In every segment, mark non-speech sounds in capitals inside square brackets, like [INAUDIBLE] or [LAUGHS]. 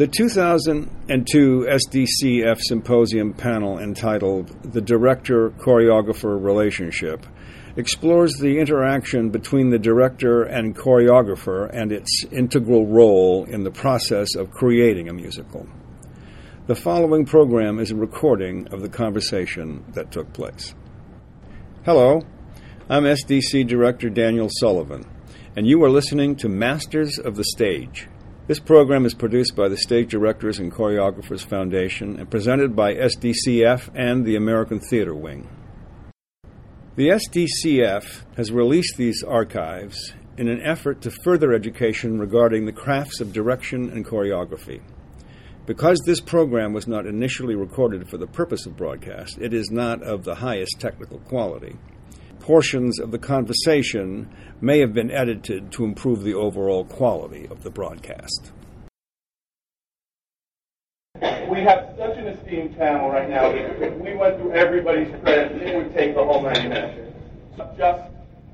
The 2002 SDCF Symposium panel entitled The Director Choreographer Relationship explores the interaction between the director and choreographer and its integral role in the process of creating a musical. The following program is a recording of the conversation that took place. Hello, I'm SDC Director Daniel Sullivan, and you are listening to Masters of the Stage. This program is produced by the Stage Directors and Choreographers Foundation and presented by SDCF and the American Theater Wing. The SDCF has released these archives in an effort to further education regarding the crafts of direction and choreography. Because this program was not initially recorded for the purpose of broadcast, it is not of the highest technical quality. Portions of the conversation may have been edited to improve the overall quality of the broadcast. We have such an esteemed panel right now that if we went through everybody's credits, it would take the whole 90 minutes. Just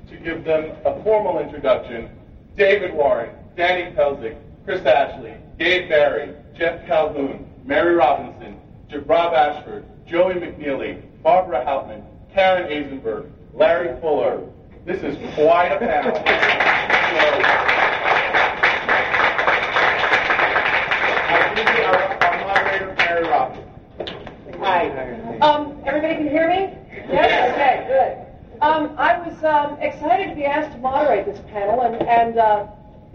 to give them a formal introduction, David Warren, Danny Pelzig, Chris Ashley, Gabe Barry, Jeff Calhoun, Mary Robinson, Rob Ashford, Joey McKneely, Barbara Hauptman, Karen Azenberg, Larry Fuller. This is quite a panel. Hi. Um, everybody can hear me? Yes? Okay, good. Um, I was um, excited to be asked to moderate this panel and, and uh,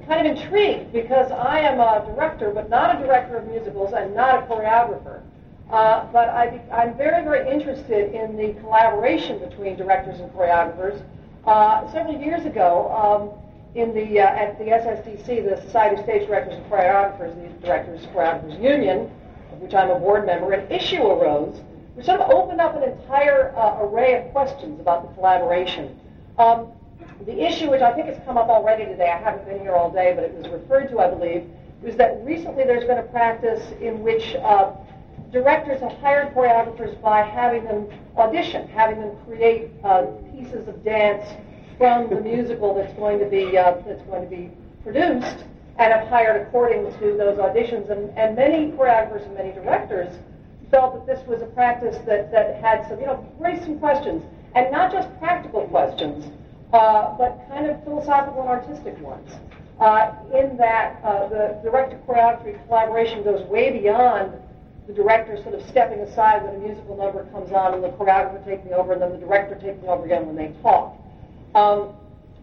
kind of intrigued because I am a director, but not a director of musicals and not a choreographer. Uh, but I, am very, very interested in the collaboration between directors and choreographers. Uh, several years ago, um, in the uh, at the SSDC, the Society of Stage Directors and Choreographers, the Directors Choreographers Union, of which I'm a board member, an issue arose which sort of opened up an entire uh, array of questions about the collaboration. Um, the issue, which I think has come up already today, I haven't been here all day, but it was referred to, I believe, was that recently there's been a practice in which uh, directors have hired choreographers by having them audition, having them create uh, pieces of dance from the musical that's going to be uh, that's going to be produced and have hired according to those auditions. And, and many choreographers and many directors felt that this was a practice that, that had some, you know, raised some questions. And not just practical questions, uh, but kind of philosophical and artistic ones. Uh, in that uh, the director choreography collaboration goes way beyond the director sort of stepping aside when a musical number comes on and the choreographer taking over and then the director taking over again when they talk. Um,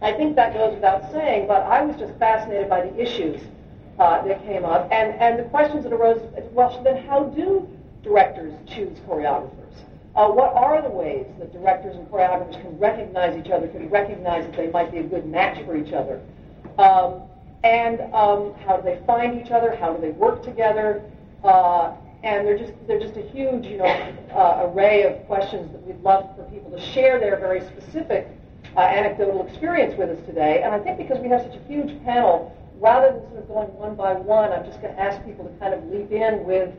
I think that goes without saying, but I was just fascinated by the issues uh, that came up and, and the questions that arose. Well, then how do directors choose choreographers? Uh, what are the ways that directors and choreographers can recognize each other, can recognize that they might be a good match for each other? Um, and um, how do they find each other? How do they work together? Uh, and they're just they're just a huge you know uh, array of questions that we'd love for people to share their very specific uh, anecdotal experience with us today. And I think because we have such a huge panel, rather than sort of going one by one, I'm just going to ask people to kind of leap in with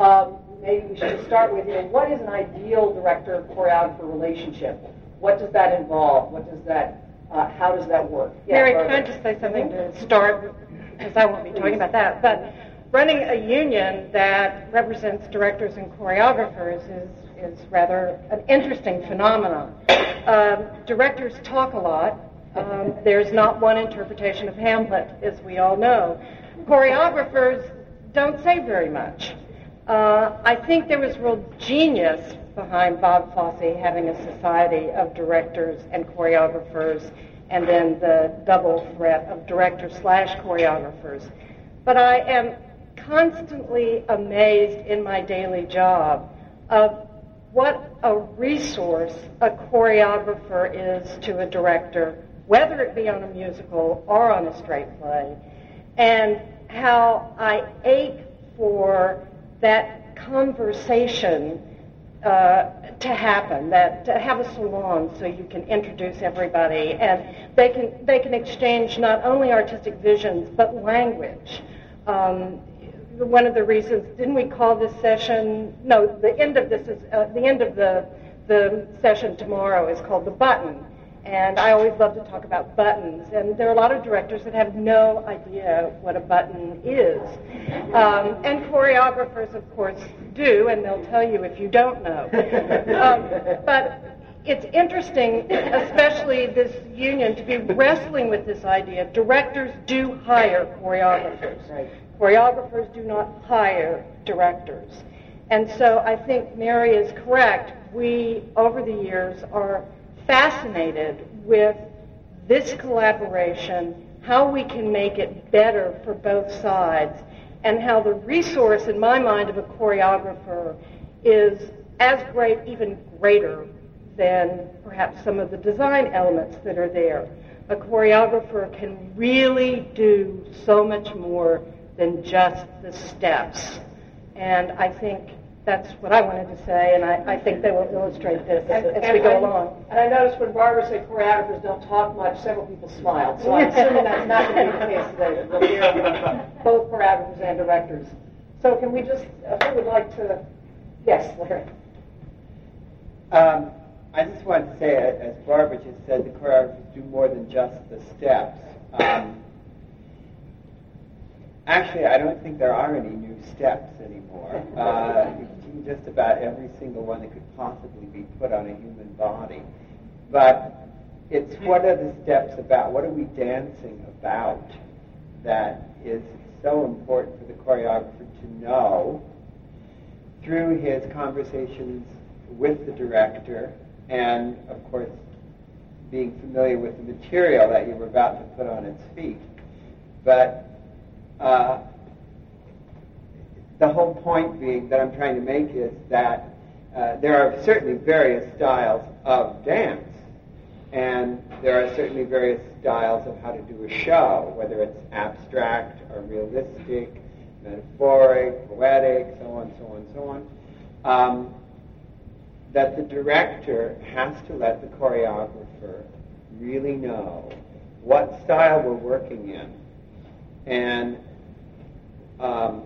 um, maybe we should start with you know, what is an ideal director choreographer relationship? What does that involve? What does that uh, how does that work? Yeah, Mary, can I just say something to start? Because I won't be talking about that. But running a union that represents directors and choreographers is is rather an interesting phenomenon. Um, directors talk a lot. Um, there's not one interpretation of Hamlet, as we all know. Choreographers don't say very much. Uh, I think there was real genius behind Bob Fosse having a society of directors and choreographers, and then the double threat of directors slash choreographers. But I am constantly amazed in my daily job of what a resource a choreographer is to a director, whether it be on a musical or on a straight play, and how I ache for that conversation uh, to happen, that to have a salon so you can introduce everybody, and they can they can exchange not only artistic visions but language. Um, one of the reasons, didn't we call this session? No, the end of this is uh, the end of the the session tomorrow is called the button, And I always love to talk about buttons. And there are a lot of directors that have no idea what a button is. Um, and choreographers, of course, do, and they'll tell you if you don't know. Um, but it's interesting, especially this union, to be wrestling with this idea. Directors do hire choreographers. Choreographers do not hire directors. And so I think Mary is correct. We, over the years, are fascinated with this collaboration, how we can make it better for both sides, and how the resource, in my mind, of a choreographer is as great, even greater than perhaps some of the design elements that are there. A choreographer can really do so much more than just the steps. And I think that's what I wanted to say, and I, I think they will illustrate this as, as we go along. And I noticed when Barbara said choreographers don't talk much, several people smiled. So I'm assuming that's not going to be the case today. We'll hear both choreographers and directors. So can we just, uh, who would like to, yes, Larry. Um, I just wanted to say, as Barbara just said, the choreographers do more than just the steps. Um, actually, I don't think there are any new steps anymore. [LAUGHS] Uh, just about every single one that could possibly be put on a human body. But it's what are the steps about? What are we dancing about that is so important for the choreographer to know through his conversations with the director and, of course, being familiar with the material that you were about to put on its feet. But uh, the whole point being that I'm trying to make is that uh, there are certainly various styles of dance, and there are certainly various styles of how to do a show, whether it's abstract or realistic, metaphoric, poetic, so on, so on, so on. Um, that the director has to let the choreographer really know what style we're working in. And um,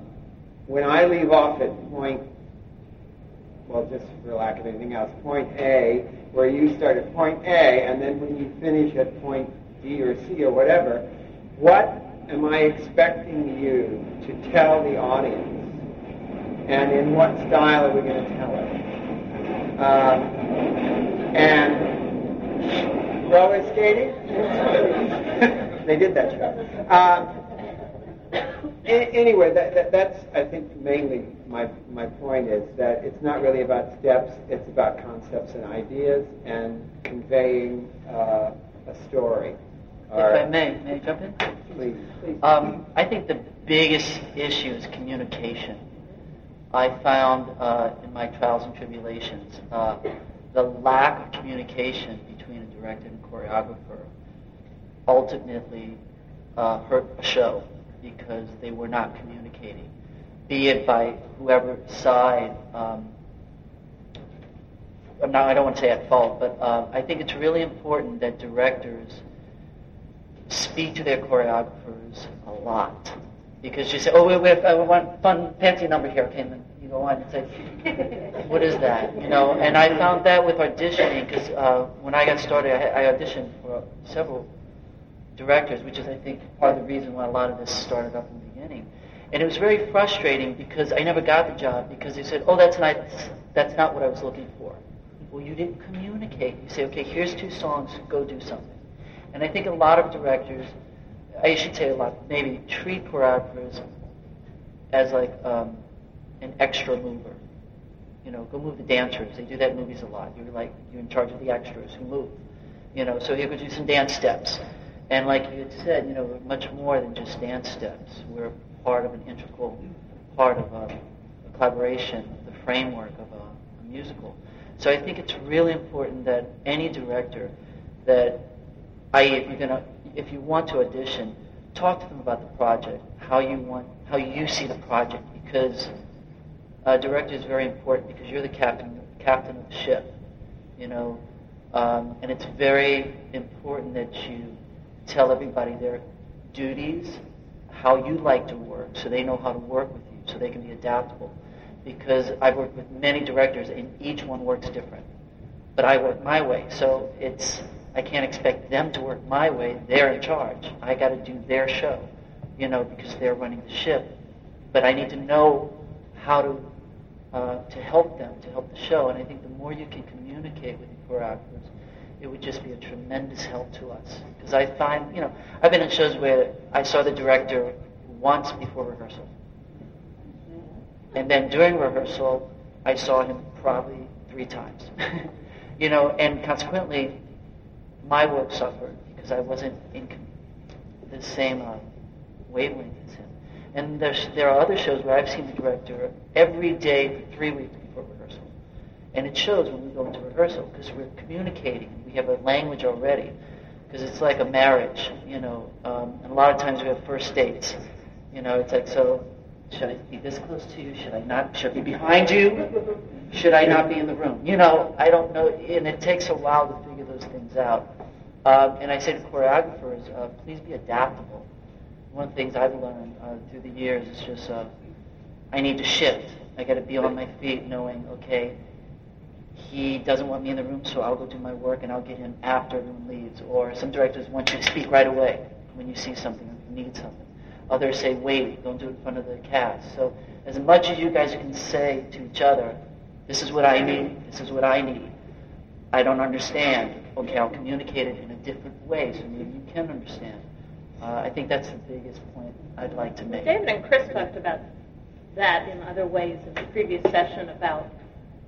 when I leave off at point, well, just for lack of anything else, point A, where you start at point A, and then when you finish at point D or C or whatever, what am I expecting you to tell the audience? And in what style are we going to tell it? Um, and roller skating. [LAUGHS] they did that show. Um, anyway, that, that, that's I think mainly my my point is that it's not really about steps. It's about concepts and ideas and conveying uh, a story. If I may, may I jump in? Please. please. Um, I think the biggest issue is communication. I found uh, in my trials and tribulations uh, the lack of communication between a director and choreographer ultimately uh, hurt a show because they were not communicating, be it by whoever side. Um, now, I don't want to say at fault, but uh, I think it's really important that directors speak to their choreographers a lot because you say, oh, we, we have uh, one fun, fancy number here. Okay, then you go on and say, what is that? You know, and I found that with auditioning because uh, when I got started, I, I auditioned for several directors, which is, I think, part of the reason why a lot of this started up in the beginning. And it was very frustrating because I never got the job because they said, oh, that's not, that's not what I was looking for. Well, you didn't communicate. You say, okay, here's two songs, go do something. And I think a lot of directors I should say a lot, maybe treat choreographers as like um, an extra mover. You know, go move the dancers. They do that in movies a lot. You're like you're in charge of the extras who move. You know, so here go do some dance steps. And like you had said, you know, we're much more than just dance steps. We're part of an integral part of a, a collaboration, the framework of a, a musical. So I think it's really important that any director that I, if you're gonna if you want to audition, talk to them about the project, how you want, how you see the project, because uh, director is very important because you're the captain, captain of the ship, you know, um, and it's very important that you tell everybody their duties, how you like to work, so they know how to work with you, so they can be adaptable. Because I've worked with many directors, and each one works different, but I work my way, so it's I can't expect them to work my way. They're in charge. I got to do their show, you know, because they're running the ship. But I need to know how to uh, to help them, to help the show. And I think the more you can communicate with the choreographers, it would just be a tremendous help to us. Because I find, you know, I've been in shows where I saw the director once before rehearsal. And then during rehearsal, I saw him probably three times. [LAUGHS] you know, and consequently, my work suffered because I wasn't in the same uh, wavelength as him. And there are other shows where I've seen the director every day for three weeks. And it shows when we go into rehearsal because we're communicating. We have a language already. Because it's like a marriage, you know. Um, and a lot of times we have first dates. You know, it's like, so should I be this close to you? Should I not? Should I be behind you? Should I not be in the room? You know, I don't know. And it takes a while to figure those things out. Um, and I say to choreographers, uh, please be adaptable. One of the things I've learned uh, through the years is just uh, I need to shift. I got to be on my feet, knowing, okay, he doesn't want me in the room, so I'll go do my work and I'll get him after everyone leaves. Or some directors want you to speak right away when you see something or you need something. Others say, wait, don't do it in front of the cast. So as much as you guys can say to each other, this is what I need, this is what I need. I don't understand. Okay, I'll communicate it in a different way so maybe you can understand. Uh, I think that's the biggest point I'd like to make. David and Chris talked about that in other ways in the previous session about,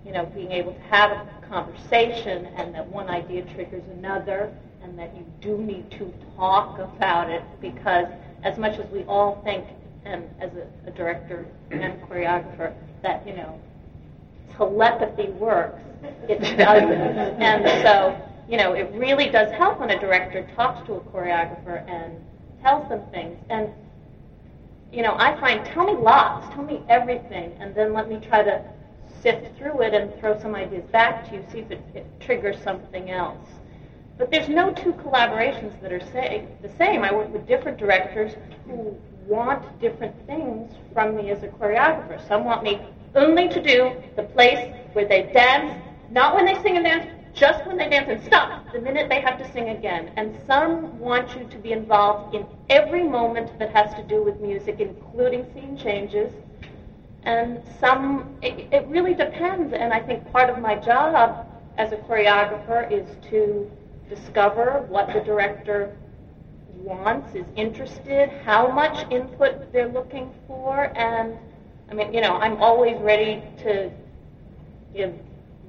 you know, being able to have a conversation and that one idea triggers another and that you do need to talk about it because as much as we all think, and as a, a director and choreographer, that you know telepathy works, it [LAUGHS] doesn't. and so, you know, it really does help when a director talks to a choreographer and tells them things. And you know, I find tell me lots, tell me everything, and then let me try to sift through it and throw some ideas back to you, see if it, it triggers something else. But there's no two collaborations that are say, the same. I work with different directors who want different things from me as a choreographer. Some want me only to do the place where they dance, not when they sing and dance, just when they dance and stop the minute they have to sing again. And some want you to be involved in every moment that has to do with music, including scene changes. And some, it, it really depends. And I think part of my job as a choreographer is to discover what the director wants, is interested, how much input they're looking for, and I mean, you know, I'm always ready to give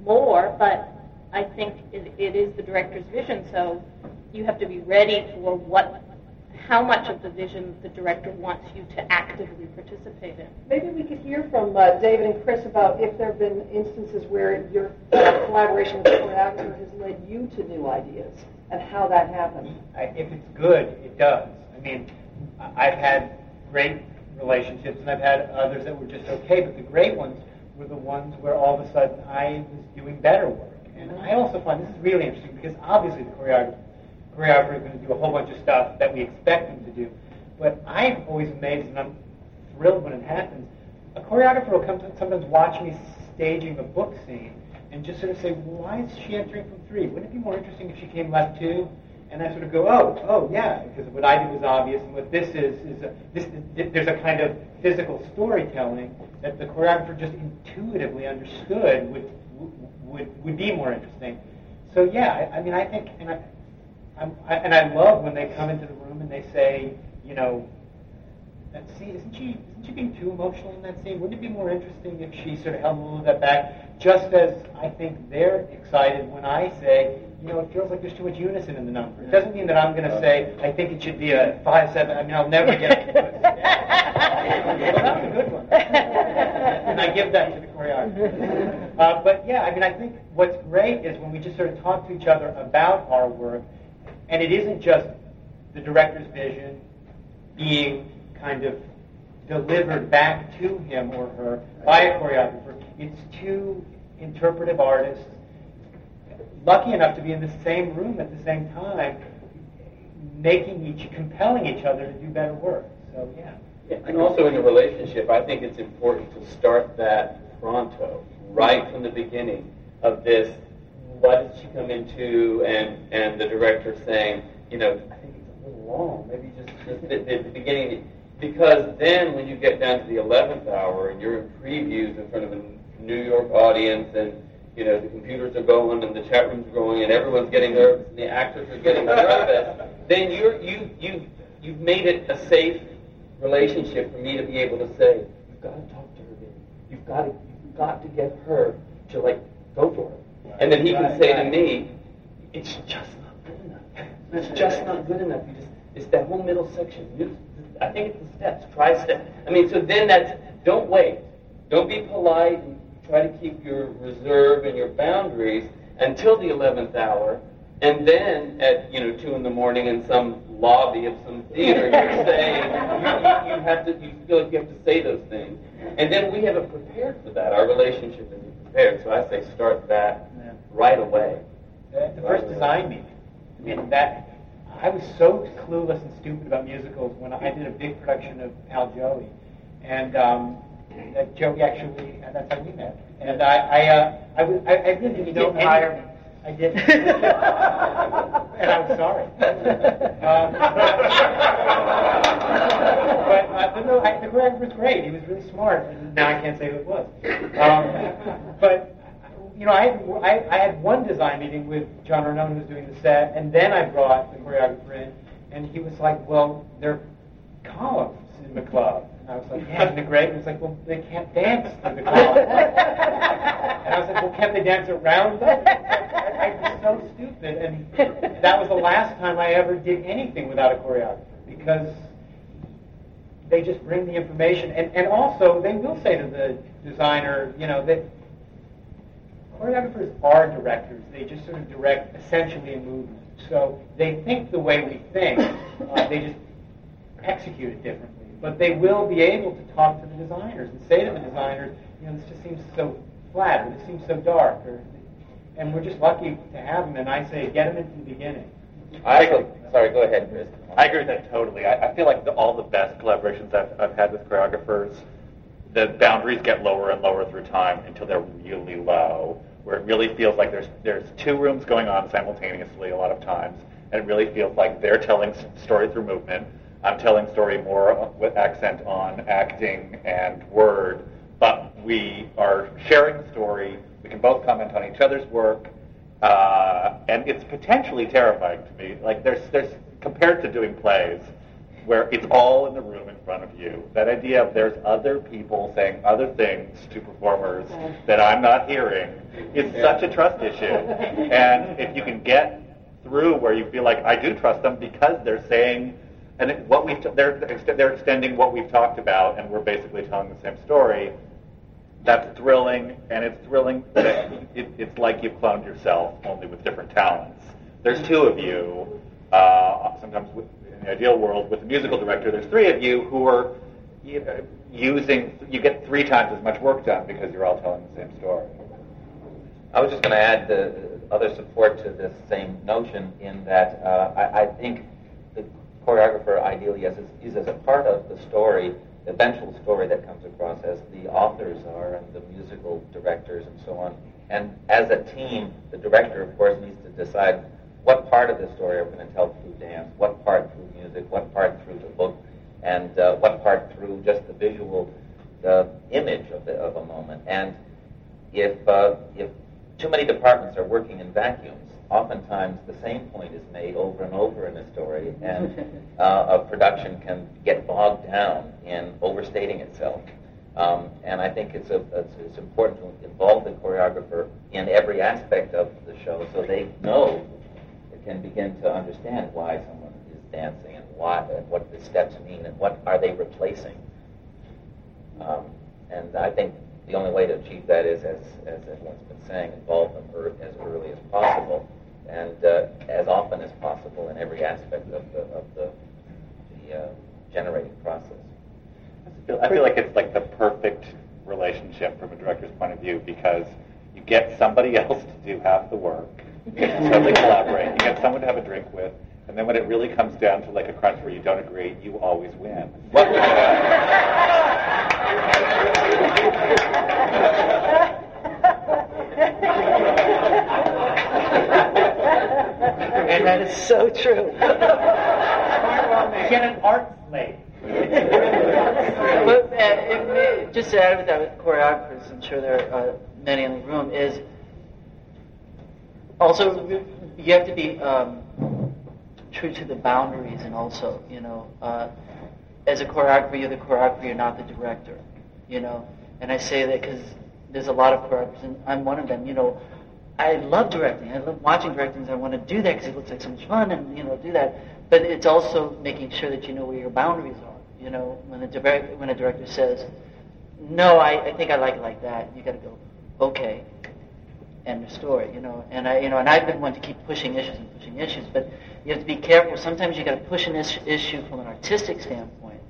more, but I think it, it is the director's vision, so you have to be ready for what how much of the vision the director wants you to actively participate in. Maybe we could hear from uh, David and Chris about if there have been instances where your collaboration with the choreographer has led you to new ideas and how that happened. If it's good, it does. I mean, I've had great relationships and I've had others that were just okay, but the great ones were the ones where all of a sudden I was doing better work. And I also find this is really interesting because obviously the choreographer choreographer is going to do a whole bunch of stuff that we expect them to do. But I'm always amazed and I'm thrilled when it happens. A choreographer will come to sometimes watch me staging a book scene and just sort of say, well, why is she entering from three? Wouldn't it be more interesting if she came left two? And I sort of go, oh, oh, yeah, because what I did was obvious, and what this is is a, this, there's a kind of physical storytelling that the choreographer just intuitively understood would would would be more interesting. So yeah, I, I mean, I think, and I, I'm, I, and I love when they come into the room and they say, you know, that scene isn't she isn't she being too emotional in that scene? Wouldn't it be more interesting if she sort of held a little bit back? Just as I think they're excited when I say, you know, it feels like there's too much unison in the number. It doesn't mean that I'm going to say I think it should be a five seven. I mean, I'll never get it. well, that was a good one, and I give that to the choreographer. Uh, but yeah, I mean, I think what's great is when we just sort of talk to each other about our work and it isn't just the director's vision being kind of delivered back to him or her by a choreographer. It's two interpretive artists lucky enough to be in the same room at the same time, making each, compelling each other to do better work. So, yeah. yeah and also in a relationship, I think it's important to start that pronto, right from the beginning of this what did she come into, and and the director saying, you know, I think it's a little long. Maybe just just the, the, the beginning, because then when you get down to the eleventh hour and you're in previews in front of a New York audience and you know, the computers are going and the chat rooms are going and everyone's getting nervous and the actors are getting nervous, then you're, you, you, you've made it a safe relationship for me to be able to say, you've got to talk to her. You've got to, you've got to get her to like, go for it. And then he can say to me, it's just not good enough. It's just not good enough. You just, it's that whole middle section. I think it's the steps. Try steps. I mean, so then that's, don't wait. Don't be polite and try to keep your reserve and your boundaries until the 11th hour, and then at you know two in the morning in some lobby of some theater, you're [LAUGHS] saying you, you, you have to you feel like you have to say those things, and then we haven't prepared for that. Our relationship isn't prepared, so I say start that. Right away. The, the first design meeting. I mean, that I was so clueless and stupid about musicals when I did a big production of Pal Joey, and um, that Joey actually, and that's how we met. And I, I, uh, I, was, I, I really didn't Don't get hire me. I did, [LAUGHS] and I'm sorry. Um, but, uh, but no, I, the choreographer was great. He was really smart. And now I can't say who it was. Um, but you know, I had, I, I had one design meeting with John Arnone, who was doing the set, and then I brought the choreographer in, and he was like, "Well, they're columns in the club." And I was like, "Yeah, isn't it great?" And he was like, "Well, they can't dance through the columns." [LAUGHS] and I was like, "Well, can't they dance around them?" I, I was so stupid, and that was the last time I ever did anything without a choreographer because they just bring the information, and, and also they will say to the designer, you know, that choreographers are directors. They just sort of direct essentially a movement. So they think the way we think. Uh, they just execute it differently. But they will be able to talk to the designers and say to the designers, you know, this just seems so flat, or this seems so dark, or, and we're just lucky to have them. And I say, get them into the beginning. I agree. sorry, go ahead, Chris. I agree with that totally. I, I feel like the, all the best collaborations I've, I've had with choreographers, the boundaries get lower and lower through time until they're really low, where it really feels like there's there's two rooms going on simultaneously a lot of times, and it really feels like they're telling story through movement. I'm telling story more with accent on acting and word, but we are sharing the story. We can both comment on each other's work, uh, and it's potentially terrifying to me. Like there's there's compared to doing plays where it's all in the room in front of you. That idea of there's other people saying other things to performers that I'm not hearing is such a trust issue. [LAUGHS] And if you can get through where you feel like I do trust them because they're saying and it- what we they're they're extending what we've talked about and we're basically telling the same story that's thrilling, and it's thrilling that it, it's like you've cloned yourself, only with different talents. There's two of you. Uh, sometimes, with, in the ideal world, with a musical director, there's three of you who are you know, using. You get three times as much work done because you're all telling the same story. I was just going to add the other support to this same notion in that uh, I, I think the choreographer ideally is, is as a part of the story, the eventual story that comes across as the authors are and the musical directors and so on. And as a team, the director, of course, needs to decide what part of the story are we going to tell through dance, what part through music, what part through the book, and uh, what part through just the visual uh, image of, the, of a moment. And if uh, if too many departments are working in vacuums, oftentimes the same point is made over and over in a story, and [LAUGHS] uh, a production can get bogged down in overstating itself. Um, and I think it's, a, it's, it's important to involve the choreographer in every aspect of the show so they know, can begin to understand why someone is dancing and and what the steps mean and what are they replacing. Um, and I think the only way to achieve that is, as, as everyone's been saying, involve them as early as possible and uh, as often as possible in every aspect of the, of the, the uh, generating process. I feel, I feel like it's like the perfect relationship from a director's point of view because you get somebody [LAUGHS] else to do half the work, totally collaborate, you get someone to have a drink with, and then when it really comes down to like a crunch where you don't agree, you always win. And that is so true. Get an art slave. but uh, it, just to add with that with choreographers, I'm sure there are uh, many in the room, is also you have to be um, true to the boundaries and also, you know, uh, as a choreographer, you're the choreographer, you're not the director, you know. And I say that because there's a lot of choreographers, and I'm one of them, you know. I love directing. I love watching directing. I want to do that because it looks like so much fun, and you know, do that. But it's also making sure that you know where your boundaries are. You know, when a direct, when a director says, "No, I, I think I like it like that," you got to go, "Okay," end of story. You know, and I, you know, and I've been one to keep pushing issues and pushing issues, but you have to be careful. Sometimes you got to push an is- issue from an artistic standpoint,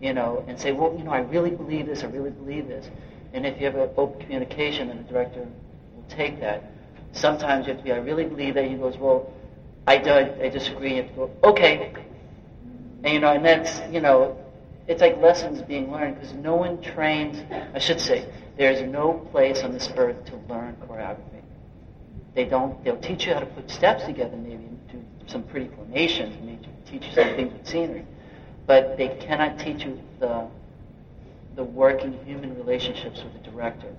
you know, and say, "Well, you know, I really believe this. I really believe this." And if you have an open communication, then the director will take that. Sometimes you have to be, I really believe that. He goes, well, I, do, I disagree. You have to go, okay. And, you know, and that's, you know, it's like lessons being learned because no one trains, I should say, there's no place on this earth to learn choreography. They don't, they'll teach you how to put steps together, maybe do some pretty formations, maybe teach you some things with scenery. But they cannot teach you the, the working human relationships with the director.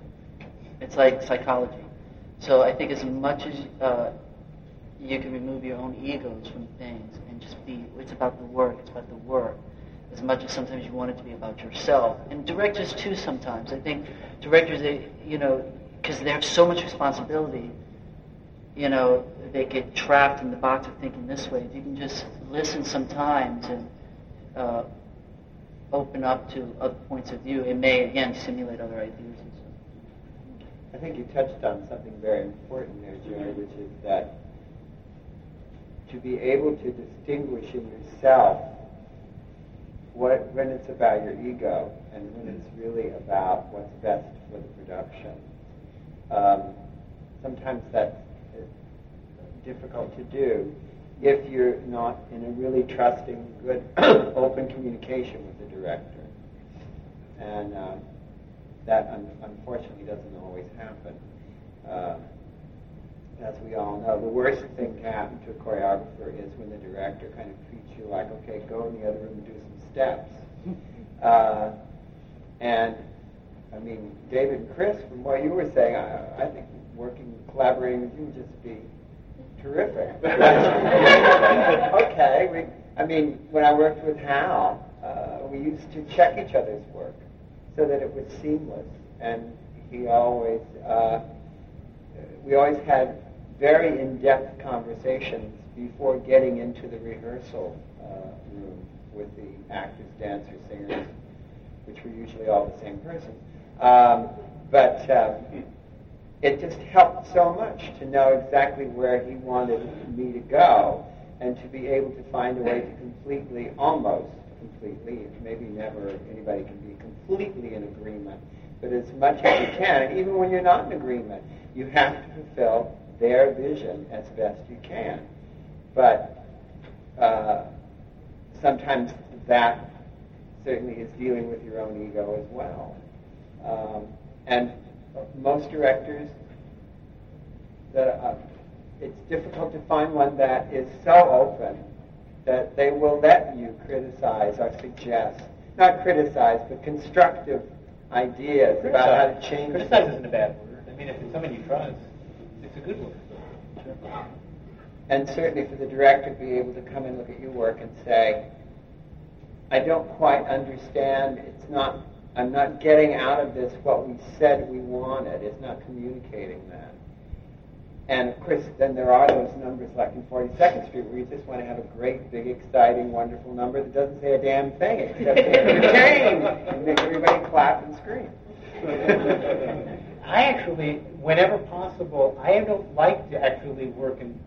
It's like psychology. So I think as much as uh, you can remove your own egos from things and just be, it's about the work, it's about the work. As much as sometimes you want it to be about yourself. And directors too sometimes. I think directors, they, you know, because they have so much responsibility, you know, they get trapped in the box of thinking this way. If you can just listen sometimes and uh, open up to other points of view, it may, again, simulate other ideas. I think you touched on something very important there, Jerry, which is that to be able to distinguish in yourself what, when it's about your ego and when it's really about what's best for the production. Um, sometimes that's difficult to do if you're not in a really trusting, good, [COUGHS] open communication with the director. And um, that un- unfortunately doesn't always happen. Uh, as we all know, the worst thing to happen to a choreographer is when the director kind of treats you like, okay, go in the other room and do some steps. [LAUGHS] Uh, and I mean, David and Chris, from what you were saying, I, I think working, collaborating with you would just be terrific. [LAUGHS] okay, we, I mean, when I worked with Hal, uh, we used to check each other's work so that it was seamless. And he always, uh, we always had very in-depth conversations before getting into the rehearsal uh, room with the actors, dancers, singers, which were usually all the same person. Um, but uh, it just helped so much to know exactly where he wanted me to go and to be able to find a way to completely, almost completely, maybe never anybody can be completely in agreement, but as much as you can, even when you're not in agreement, you have to fulfill their vision as best you can. But uh, sometimes that certainly is dealing with your own ego as well. Um, and most directors that uh, it's difficult to find one that is so open that they will let you criticize or suggest, not criticize, but constructive ideas Criticize. about how to change. Criticize things. isn't a bad word. I mean, if it's someone you trust, it's a good word. And certainly for the director to be able to come and look at your work and say, I don't quite understand, it's not, I'm not getting out of this what we said we wanted, it's not communicating that. And of course, then there are those numbers like in 42nd Street where you just want to have a great, big, exciting, wonderful number that doesn't say a damn thing except entertain and make everybody clap and scream. [LAUGHS] I actually, whenever possible, I don't like to actually work in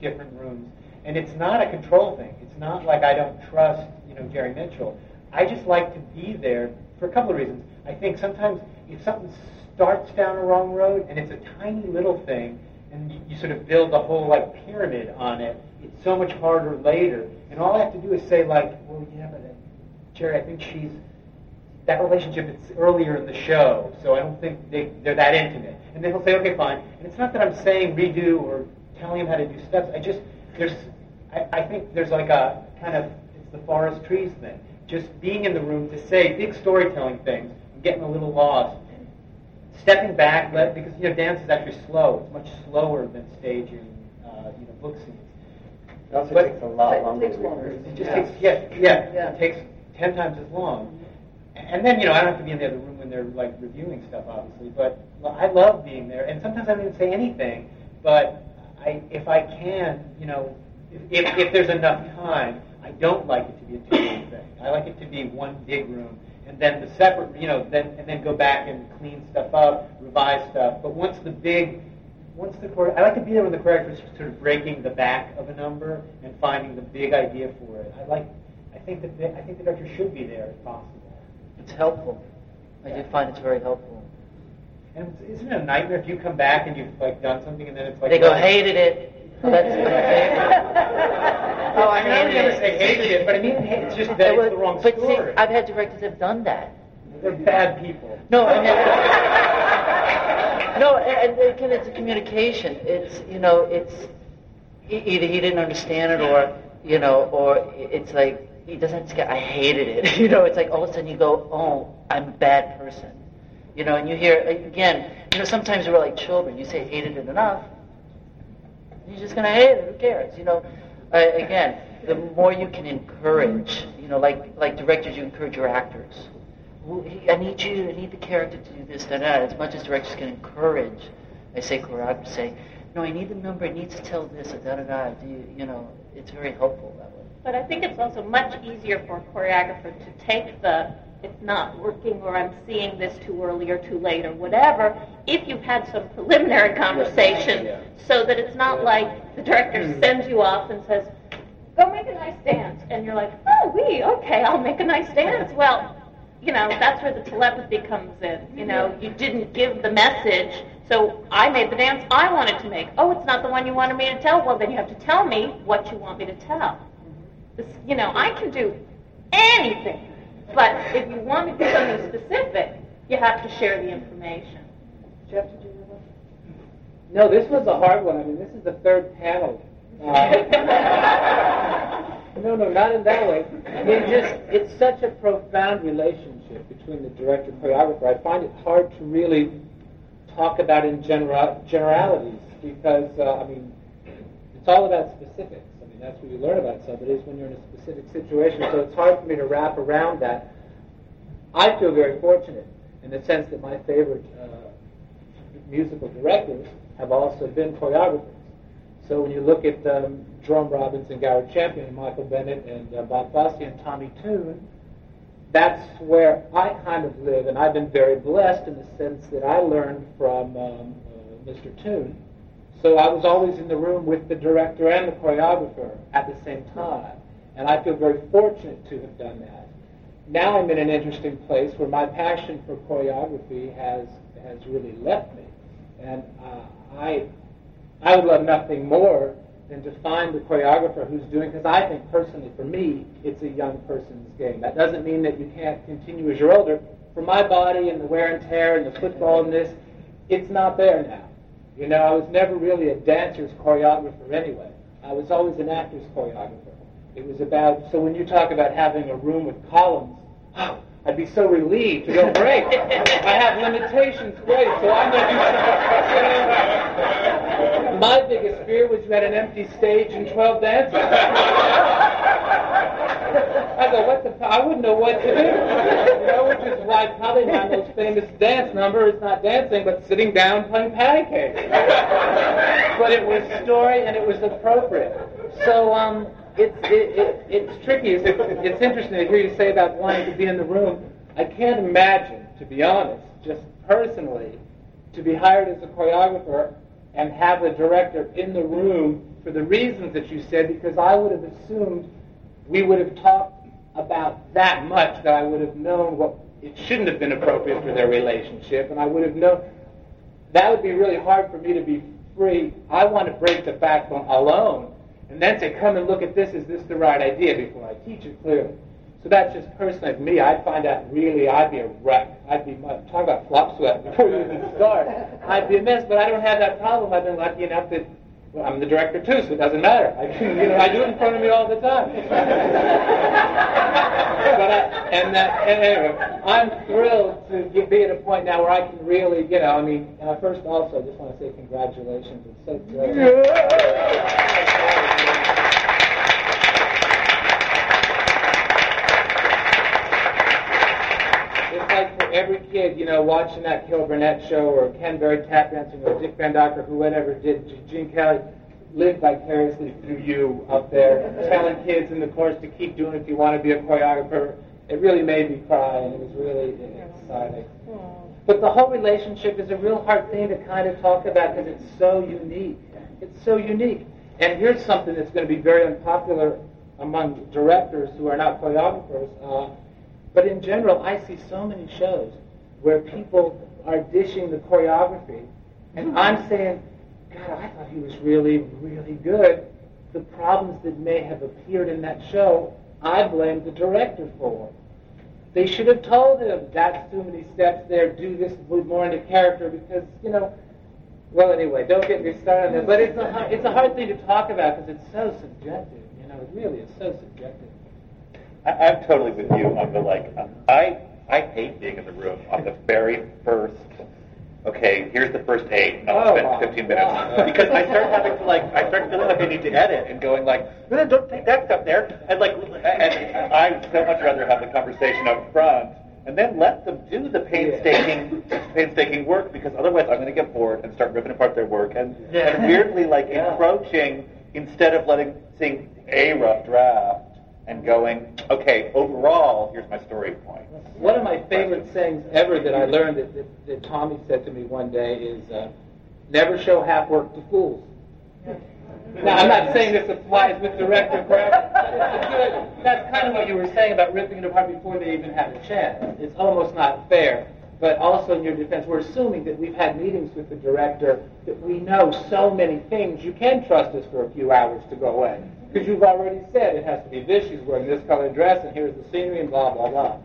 different rooms. And it's not a control thing. It's not like I don't trust, you know, Jerry Mitchell. I just like to be there for a couple of reasons. I think sometimes if something starts down a wrong road and it's a tiny little thing, and you, you sort of build the whole like pyramid on it, it's so much harder later. And all I have to do is say like, well, yeah, but uh, Jerry, I think she's that relationship is earlier in the show, so I don't think they, they're that intimate. And then he'll say, okay, fine. And it's not that I'm saying redo or telling him how to do steps. I just there's I, I think there's like a kind of it's the forest trees thing. Just being in the room to say big storytelling things, I'm getting a little lost. Stepping back, let, because you know dance is actually slow. It's much slower than staging, uh, you know, book scenes. It also But- takes a lot It longer. takes longer. It just Yeah. takes yeah, yeah, Yeah. It takes ten times as long. And then you know I don't have to be in the other room when they're like reviewing stuff, obviously. But well, I love being there, and sometimes I don't even say anything. But I, if I can, you know, if, if, if there's enough time, I don't like it to be a two-room thing. I like it to be one big room, and then the separate, you know, then and then go back and clean stuff up, revise stuff. But once the big once the chore- I like to be there when the choreographer is sort of breaking the back of a number and finding the big idea for it. I like. I think that the, I think the director should be there if possible. It's helpful. I do find it's very helpful. And isn't it a nightmare if you come back and you've like done something and then it's like They go, hated it. That's my favorite. Oh, I I know hated you never it. say hated it, but I mean it's just that was- it's the wrong but see. I've had directors that have done that. They're bad people. No, I mean, no, and, again, it's a communication. It's you know, it's either he didn't understand it, or you know, or it's like he doesn't. Get, I hated it. [LAUGHS] You know, it's like all of a sudden you go, oh, I'm a bad person. You know, and you hear again. You know, sometimes we're like children. You say hated it enough, you're just gonna hate it. Who cares? You know, uh, again, the more you can encourage, you know, like like directors, you encourage your actors. I need you, I need the character to do this, that, that. As much as directors can encourage, I say choreographers say, no, I need the number, it needs to tell this, da da da. Do you, you know, it's very helpful that way. But I think it's also much easier for a choreographer to take the it's not working or I'm seeing this too early or too late or whatever if you've had some preliminary conversation so that it's not like the director hmm. sends you off and says, go make a nice dance. And you're like, oh, we, okay, I'll make a nice dance. Well, you know, that's where the telepathy comes in. You know, you didn't give the message, so I made the dance I wanted to make. Oh, it's not the one you wanted me to tell. Well, then you have to tell me what you want me to tell. Mm-hmm. This, you know, I can do anything, but if you want to do something specific, you have to share the information. Jeff, did you have one? No, this was a hard one. I mean, this is the third panel. Uh, [LAUGHS] no, no, not in that way. I mean, just, it's such a profound relationship between the director and choreographer. I find it hard to really talk about in general, generalities because, uh, I mean, it's all about specifics. Mean, that's what you learn about somebody is when you're in a specific situation. So it's hard for me to wrap around that. I feel very fortunate in the sense that my favorite uh, musical directors have also been choreographers. So when you look at um, Jerome Robbins and Gower Champion and Michael Bennett and uh, Bob Fosse and Tommy Tune, that's where I kind of live, and I've been very blessed in the sense that I learned from um, uh, Mr. Tune. So I was always in the room with the director and the choreographer at the same time, and I feel very fortunate to have done that. Now I'm in an interesting place where my passion for choreography has has really left me, and uh, I I would love nothing more than to find the choreographer who's doing, because I think personally, for me, it's a young person's game. That doesn't mean that you can't continue as you're older. For my body and the wear and tear and the football and this, it's not there now. You know, I was never really a dancer's choreographer anyway. I was always an actor's choreographer. It was about, so when you talk about having a room with columns, oh, I'd be so relieved to go, great, I have limitations, great, so I'm going to do something. My biggest fear was you had an empty stage and 12 dancers. I go, what the, I wouldn't know what to do. You know, which is why probably my most famous dance number is not dancing, but sitting down playing patty cake. but it was story and it was appropriate. So, um, it's it, it, it's tricky. It's, it's interesting to hear you say about wanting to be in the room. I can't imagine, to be honest, just personally, to be hired as a choreographer and have the director in the room for the reasons that you said, because I would have assumed we would have talked about that much that I would have known what it shouldn't have been appropriate for their relationship, and I would have known that would be really hard for me to be free. I want to break the backbone alone and then say, come and look at this. Is this the right idea before I teach it clearly? So that's just personally me. I'd find out really, I'd be a wreck. I'd be talk about flop sweat [LAUGHS] before you even start. I'd be a mess, but I don't have that problem. I've been lucky enough that I'm the director too, so it doesn't matter. I, you know, I do it in front of me all the time. [LAUGHS] but I, and that, and anyway, I'm thrilled to get, be at a point now where I can really, you know, I mean, uh, first also, I just want to say congratulations. It's so great. It's like for every kid, you know, watching that Carol Burnett show or Ken Berry tap dancing or Dick Van Dyke or whoever did, Gene Kelly, live vicariously through you up there, [LAUGHS] telling kids in the course to keep doing it if you want to be a choreographer. It really made me cry, and it was really exciting. But the whole relationship is a real hard thing to kind of talk about because it's so unique. It's so unique. And here's something that's going to be very unpopular among directors who are not choreographers. Uh, but in general, I see so many shows where people are dishing the choreography, and I'm saying, God, I thought he was really, really good. The problems that may have appeared in that show, I blame the director for. They should have told him, that's too many steps there, do this, more into character, because, you know, well, anyway, don't get me started on that. But it's a, it's a hard thing to talk about because it's so subjective. You know, it really is so subjective. I, I'm totally with you on the like. Um, I I hate being in the room on the very first. Okay, here's the first eight. No, Oh, spend my 15 minutes God. [LAUGHS] because I start having to like. I start feeling like I need to edit and going like, "Eh, don't take that stuff there. And like, and I would so much rather have the conversation up front and then let them do the painstaking, [LAUGHS] painstaking work because otherwise I'm going to get bored and start ripping apart their work and, Yeah. and weirdly like Yeah. encroaching instead of letting seeing a rough draft and going, okay, overall, here's my story point. One of my favorite sayings ever that I learned that, that, that Tommy said to me one day is, uh, never show half work to fools. Now, I'm not saying this applies with director choreographer, but that's kind of what you were saying about ripping it apart before they even had a chance. It's almost not fair. But also in your defense, we're assuming that we've had meetings with the director, that we know so many things, you can trust us for a few hours to go away. Because you've already said it has to be this, she's wearing this colored dress, and here's the scenery, and blah, blah, blah.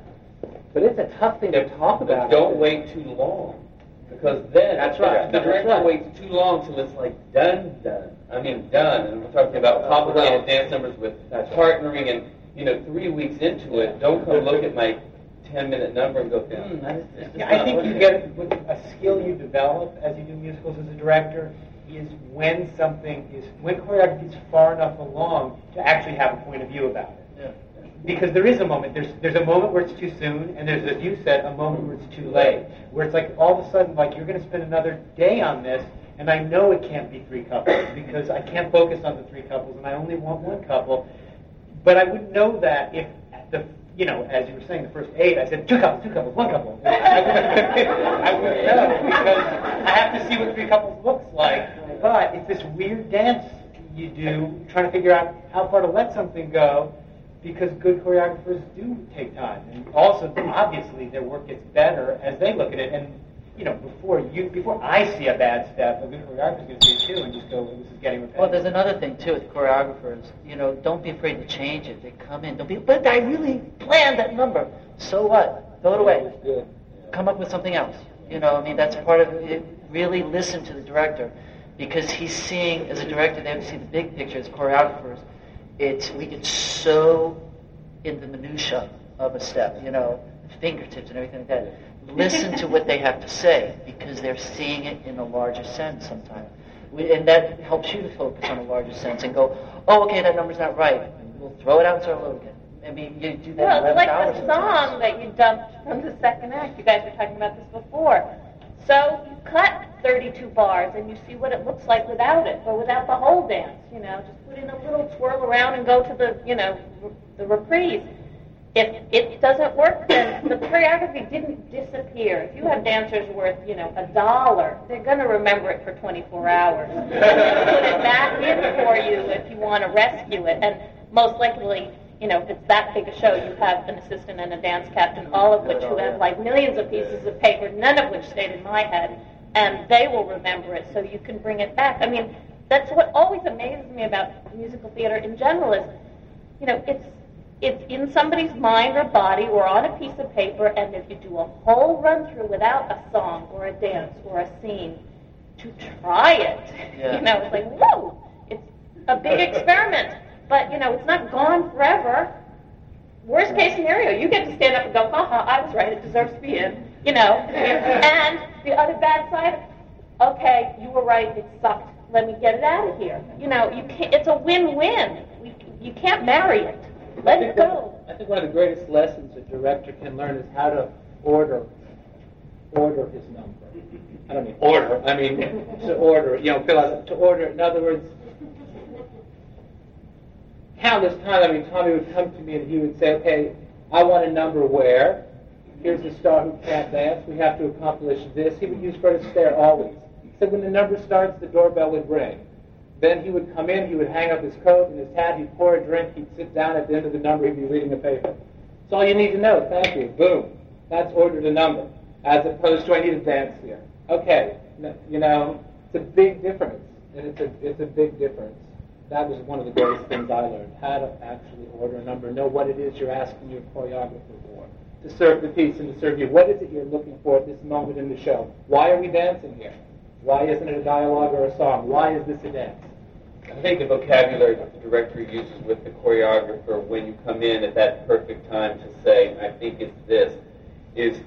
But it's a tough thing to talk But about. don't wait too long. Because then That's right. the director right. waits too long till it's like done, done. I mean done. And we're talking about complicated dance numbers with partnering and you know, three weeks into it, don't come look at my ten minute number and go, hmm, that's, that's Yeah, I think you get a skill you develop as you do musicals as a director is when something is when choreography is far enough along to actually have a point of view about it. Yeah. Because there is a moment. There's there's a moment where it's too soon, and there's, as you said, a moment where it's too late. Where it's like all of a sudden, like you're going to spend another day on this, and I know it can't be three couples because I can't focus on the three couples, and I only want one couple. But I wouldn't know that if at the you know, as you were saying, the first eight, I said two couples, two couples, one couple. [LAUGHS] I would, I would know because I have to see what three couples looks like. But it's this weird dance you do, trying to figure out how far to let something go, because good choreographers do take time, and also obviously their work gets better as they look at it. And you know, before you, before I see a bad step, a good choreographer is going to see it too, and just go, well, "This is getting repetitive." Well, there's another thing too with choreographers. You know, don't be afraid to change it. They come in, don't be. But I really planned that number. So what? Throw it away. Good. Come up with something else. You know, I mean, that's part of it. Really listen to the director, because he's seeing as a director. They have to see the big picture as choreographers. It's we get so in the minutia of a step. You know, fingertips and everything like that. Listen to what they have to say because they're seeing it in a larger sense sometimes. We, and that helps you to focus on a larger sense and go, oh, okay, that number's not right. We'll throw it out and start over again. I mean, you do that Well, it's 11 like hours the sometimes. song that you dumped from the second act. You guys were talking about this before. So you cut 32 bars and you see what it looks like without it, or without the whole dance. You know, just put in a little twirl around and go to the, you know, r- the reprise. If it doesn't work, then the choreography didn't disappear. If you have dancers worth, you know, a dollar, they're going to remember it for 24 hours. Put it back in for you if you want to rescue it. And most likely, you know, if it's that big a show, you have an assistant and a dance captain, all of which who have like millions of pieces of paper, none of which stayed in my head, and they will remember it so you can bring it back. I mean, that's what always amazes me about musical theater in general is, you know, it's it's in somebody's mind or body or on a piece of paper, and if you do a whole run through without a song or a dance or a scene, to try it. [LAUGHS] Yeah. You know, it's like, whoa, it's a big [LAUGHS] experiment. But, you know, it's not gone forever. Worst case scenario, you get to stand up and go, haha, I was right, it deserves to be in. You know, [LAUGHS] and the other bad side, okay, you were right, it sucked. Let me get it out of here. You know, you can't, it's a win-win. You can't marry it. Let it go. I think one of the greatest lessons a director can learn is how to order order his number. I don't mean order. I mean [LAUGHS] to order. You know, to order. In other words, countless times. I mean, Tommy would come to me and he would say, "Okay, I want a number where here's the star who can't dance. We have to accomplish this." He would use Fred Astaire always. He said when the number starts, the doorbell would ring. Then he would come in, he would hang up his coat and his hat, he'd pour a drink, he'd sit down at the end of the number, he'd be reading a paper. That's all you need to know. Thank you. Boom. That's ordered a number. As opposed to I need a dance here. Okay. You know, it's a big difference. And it's a it's a big difference. That was one of the greatest things I learned. How to actually order a number, know what it is you're asking your choreographer for. To serve the piece and to serve you. What is it you're looking for at this moment in the show? Why are we dancing here? Why isn't it a dialogue or a song? Why is this a dance? I think the vocabulary that the director uses with the choreographer when you come in at that perfect time to say, I think it's this, is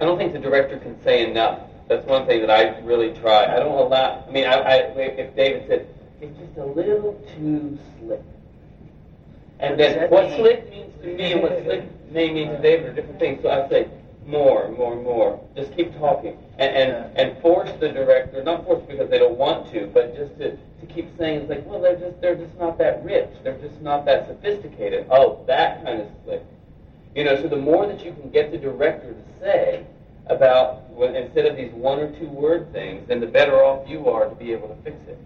I don't think the director can say enough. That's one thing that I really try. I don't allow, I mean, I, I, if David said, it's just a little too slick. And then what slick means to me and what slick may mean to David are different things. So I say, more, more, more. Just keep talking. And, and, and force the director, not force because they don't want to, but just to, to keep saying, it's like, well, they're just, they're just not that rich. They're just not that sophisticated. Oh, that kind of slick. You know, so the more that you can get the director to say about, instead of these one or two word things, then the better off you are to be able to fix it.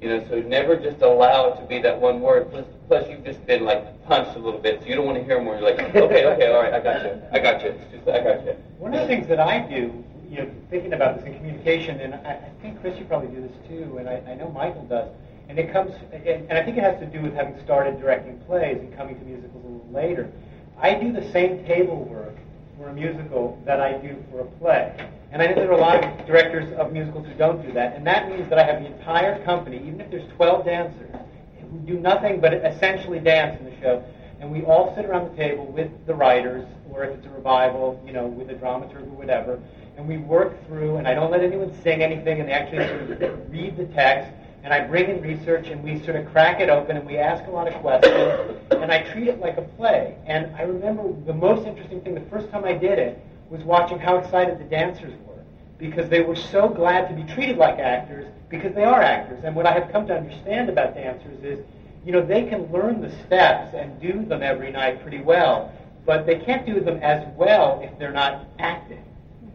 You know, so never just allow it to be that one word. Plus, plus you've just been like punched a little bit, so you don't want to hear more. You're like, okay, okay, all right, I got you, I got you, it's just, I got you. One of the things that I do, you know, thinking about this in communication, and I, I think Chris, you probably do this too, and I, I know Michael does, and it comes, and, and I think it has to do with having started directing plays and coming to musicals a little later. I do the same table work for a musical that I do for a play. And I know there are a lot of directors of musicals who don't do that. And that means that I have the entire company, even if there's 12 dancers, who do nothing but essentially dance in the show. And we all sit around the table with the writers, or if it's a revival, you know, with a dramaturg or whatever. And we work through, and I don't let anyone sing anything, and they actually sort of read the text. And I bring in research, and we sort of crack it open, and we ask a lot of questions. And I treat it like a play. And I remember the most interesting thing, the first time I did it, was watching how excited the dancers were because they were so glad to be treated like actors because they are actors. And what I have come to understand about dancers is, you know, they can learn the steps and do them every night pretty well, but they can't do them as well if they're not acting.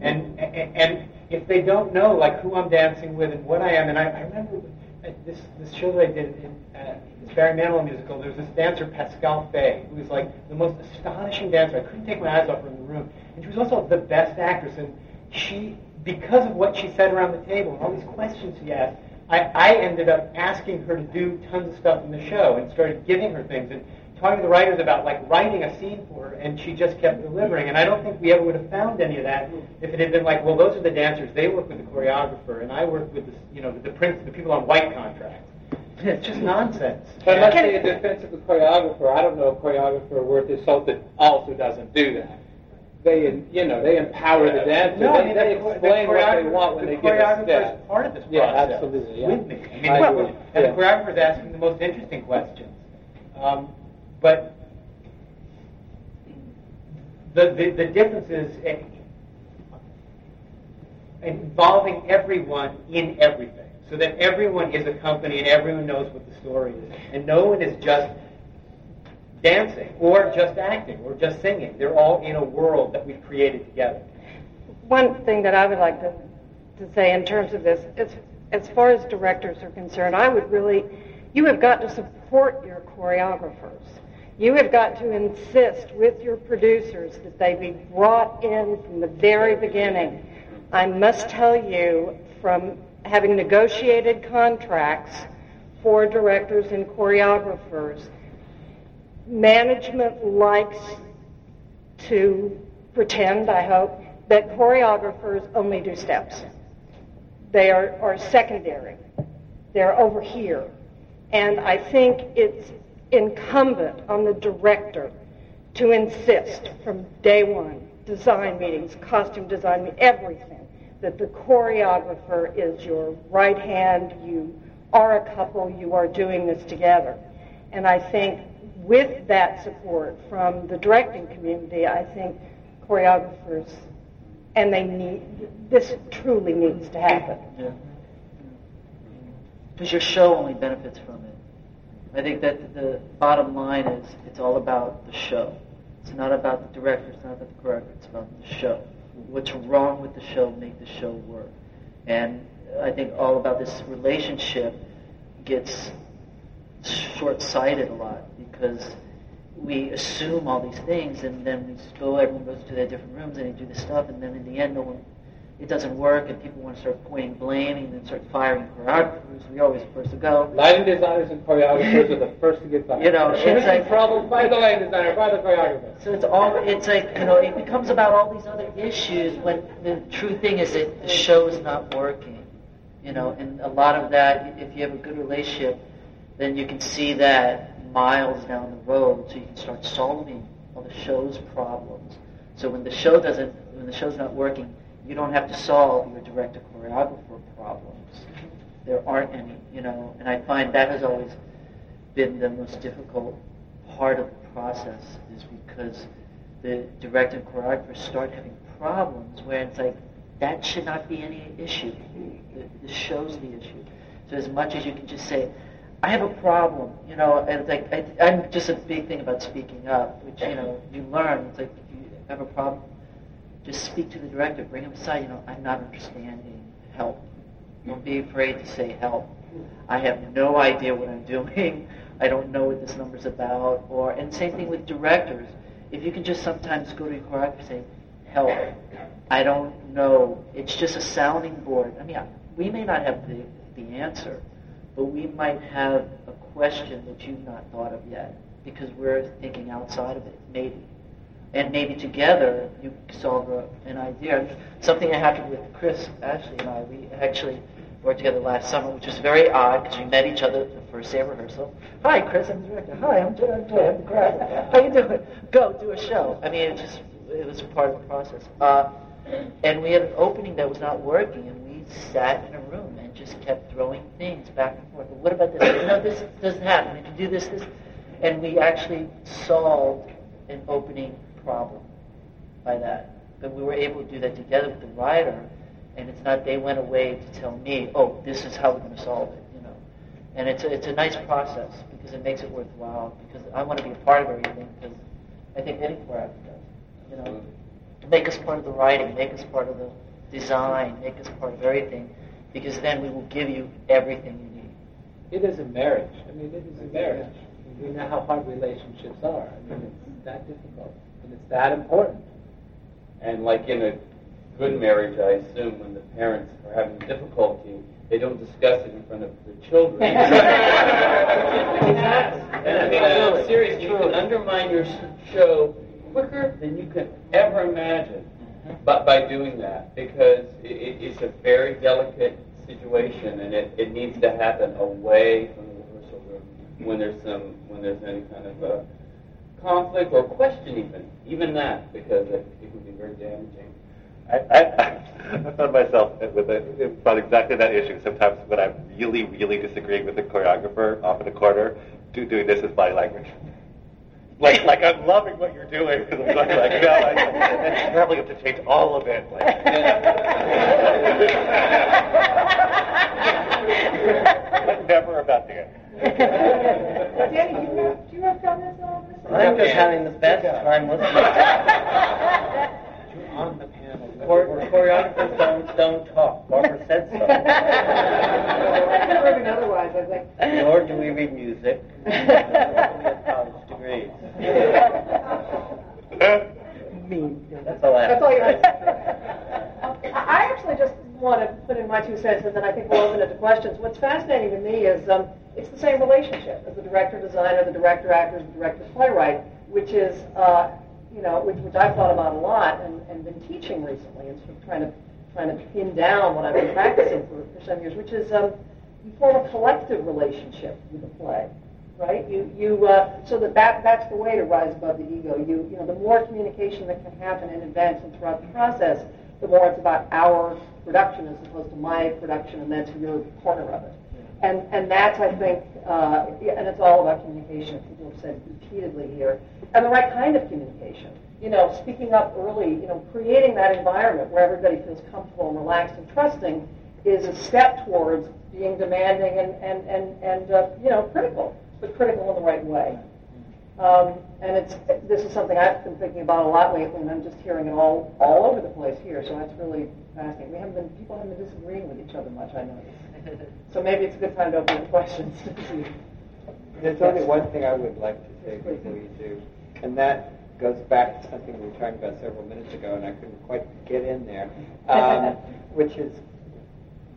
And and, and if they don't know like who I'm dancing with and what I am, and I, I remember this this show that I did in uh, this Barry Manilow musical. There was this dancer Pascal Fay who was like the most astonishing dancer. I couldn't take my eyes off her in the room, and she was also the best actress. And she, because of what she said around the table and all these questions she asked, I, I ended up asking her to do tons of stuff in the show and started giving her things and talking to the writers about like writing a scene for her, and she just kept delivering. And I don't think we ever would have found any of that if it had been like, well, those are the dancers. They work with the choreographer, and I work with the, you know, the, the prince, the people on white contracts. [LAUGHS] It's just nonsense. But let's say in defense of the choreographer, I don't know a choreographer worth his salt that also doesn't do that. They, you know, they empower the dancer. No, they, I mean, they the, explain the what they want when the they give a choreographer step. is part of this Yeah, process absolutely, yeah. with me. I mean, I well, and Yeah. the choreographer is asking the most interesting questions. Um, but the, the, the difference is involving everyone in everything, so that everyone is a company and everyone knows what the story is, and no one is just dancing or just acting or just singing. They're all in a world that we've created together. One thing that I would like to, to say in terms of this, as, as far as directors are concerned, I would really, you have got to support your choreographers. You have got to insist with your producers that they be brought in from the very beginning. I must tell you from having negotiated contracts for directors and choreographers, management likes to pretend, I hope, that choreographers only do steps. they are, are secondary. They're over here. And I think it's incumbent on the director to insist from day one, design meetings, costume design, everything, that the choreographer is your right hand, you are a couple, you are doing this together. And I think with that support from the directing community, I think choreographers, and they need, this truly needs to happen. Yeah. Because your show only benefits from it. I think that the bottom line is it's all about the show. It's not about the director, it's not about the choreographer, it's about the show. What's wrong with the show, make the show work. And I think all about this relationship gets short-sighted a lot because we assume all these things and then we go, everyone goes to their different rooms and they do this stuff and then in the end no one it doesn't work and people want to start pointing blame and then start firing choreographers. We always first to go. Lighting designers and choreographers are the [LAUGHS] first to get fired. You know, it's like problem. Fire the lighting designer. Fire the choreographer. So it's all. It's like you know, it becomes about all these other issues when the true thing is that the show is not working. You know, and a lot of that, if you have a good relationship, then you can see that miles down the road, so you can start solving all the show's problems. So when the show doesn't, when the show's not working you don't have to solve your director choreographer problems. There aren't any, you know, and I find that has always been the most difficult part of the process is because the director and choreographer start having problems where it's like that should not be any issue. The, the show's the issue. So as much as you can just say, I have a problem, you know, and it's like I, I'm just a big thing about speaking up, which you know you learn. It's like if you have a problem, just speak to the director, bring him aside. You know, I'm not understanding. Help. Don't be afraid to say help. I have no idea what I'm [LAUGHS] doing. I don't know what this number's about. Or and same thing with directors. If you can just sometimes go to your choreographer and say, help. I don't know. It's just a sounding board. I mean, we may not have the, the answer, but we might have a question that you've not thought of yet because we're thinking outside of it, maybe and maybe together you solve an idea. Something that happened with Chris, Ashley, and I, we actually worked together last summer, which was very odd because we met each other the first day of rehearsal. Hi, Chris, I'm the director. Hi, I'm Joy. I'm Joy. I'm choreographer. How you doing? Go do a show. I mean, it just it was part of the process. Uh, and we had an opening that was not working, and we sat in a room and just kept throwing things back and forth. But what about this? No, this doesn't happen. If you do this, this, and we actually solved an opening problem by that. But we were able to do that together with the writer, and it's not they went away to tell me, oh, this is how we're going to solve it, you know. And it's a, it's a nice process because it makes it worthwhile. Because I want to be a part of everything because I think any choreographer does, you know. Make us part of the writing, make us part of the design, make us part of everything, because then we will give you everything you need. It is a marriage. I mean, it is a marriage. We know how hard relationships are. I mean, it's that difficult. And it's that important. And like in a good marriage, I assume when the parents are having difficulty, they don't discuss it in front of the children. [LAUGHS] and I mean, I'm serious. You can undermine your show quicker than you can ever imagine, but by doing that, because it, it's a very delicate situation, and it, it needs to happen away from the rehearsal room when there's some when there's any kind of a conflict or question even, even that, because it, it can be very damaging. I, I, I found myself with a, about exactly that issue. Sometimes when I'm really, really disagreeing with the choreographer off in a corner, do, doing this is body language. Like, like I'm loving what you're doing. I'm [LAUGHS] like, like, no, I, and probably have to change all of it. Like, but [LAUGHS] never about the end. Danny, you have, do you have comments on this? I'm just having the best time listening. [LAUGHS] You're on the panel. Chore- choreographers don't, don't talk. Barbara said so. Proving otherwise, I think. Nor do we read music. We have college degrees. Me. That's all I have. That's all you have. I I actually just want to put in my two cents, and then I think we'll open it to questions. What's fascinating to me is um, it's the same relationship as the director designer, the director actor, the director playwright, which is uh, you know which, which I've thought about a lot and, and been teaching recently and sort of trying to trying to pin down what I've been practicing for, for some years, which is um, you form a collective relationship with the play, right? You, you, uh, so that, that that's the way to rise above the ego. You, you know, the more communication that can happen in advance and throughout the process, the more it's about our production as opposed to my production and then to your corner of it. And, and that's, I think, uh, and it's all about communication, people have said repeatedly here, and the right kind of communication. You know, speaking up early, you know, creating that environment where everybody feels comfortable and relaxed and trusting is a step towards being demanding and, and, and, and uh, you know, critical, but critical in the right way. Um, and it's this is something I've been thinking about a lot lately, and I'm just hearing it all all over the place here. So that's really fascinating. We haven't been people haven't been disagreeing with each other much. I notice. So maybe it's a good time to open the questions. There's only one thing I would like to say before you do, and that goes back to something we were talking about several minutes ago, and I couldn't quite get in there, um, [LAUGHS] which is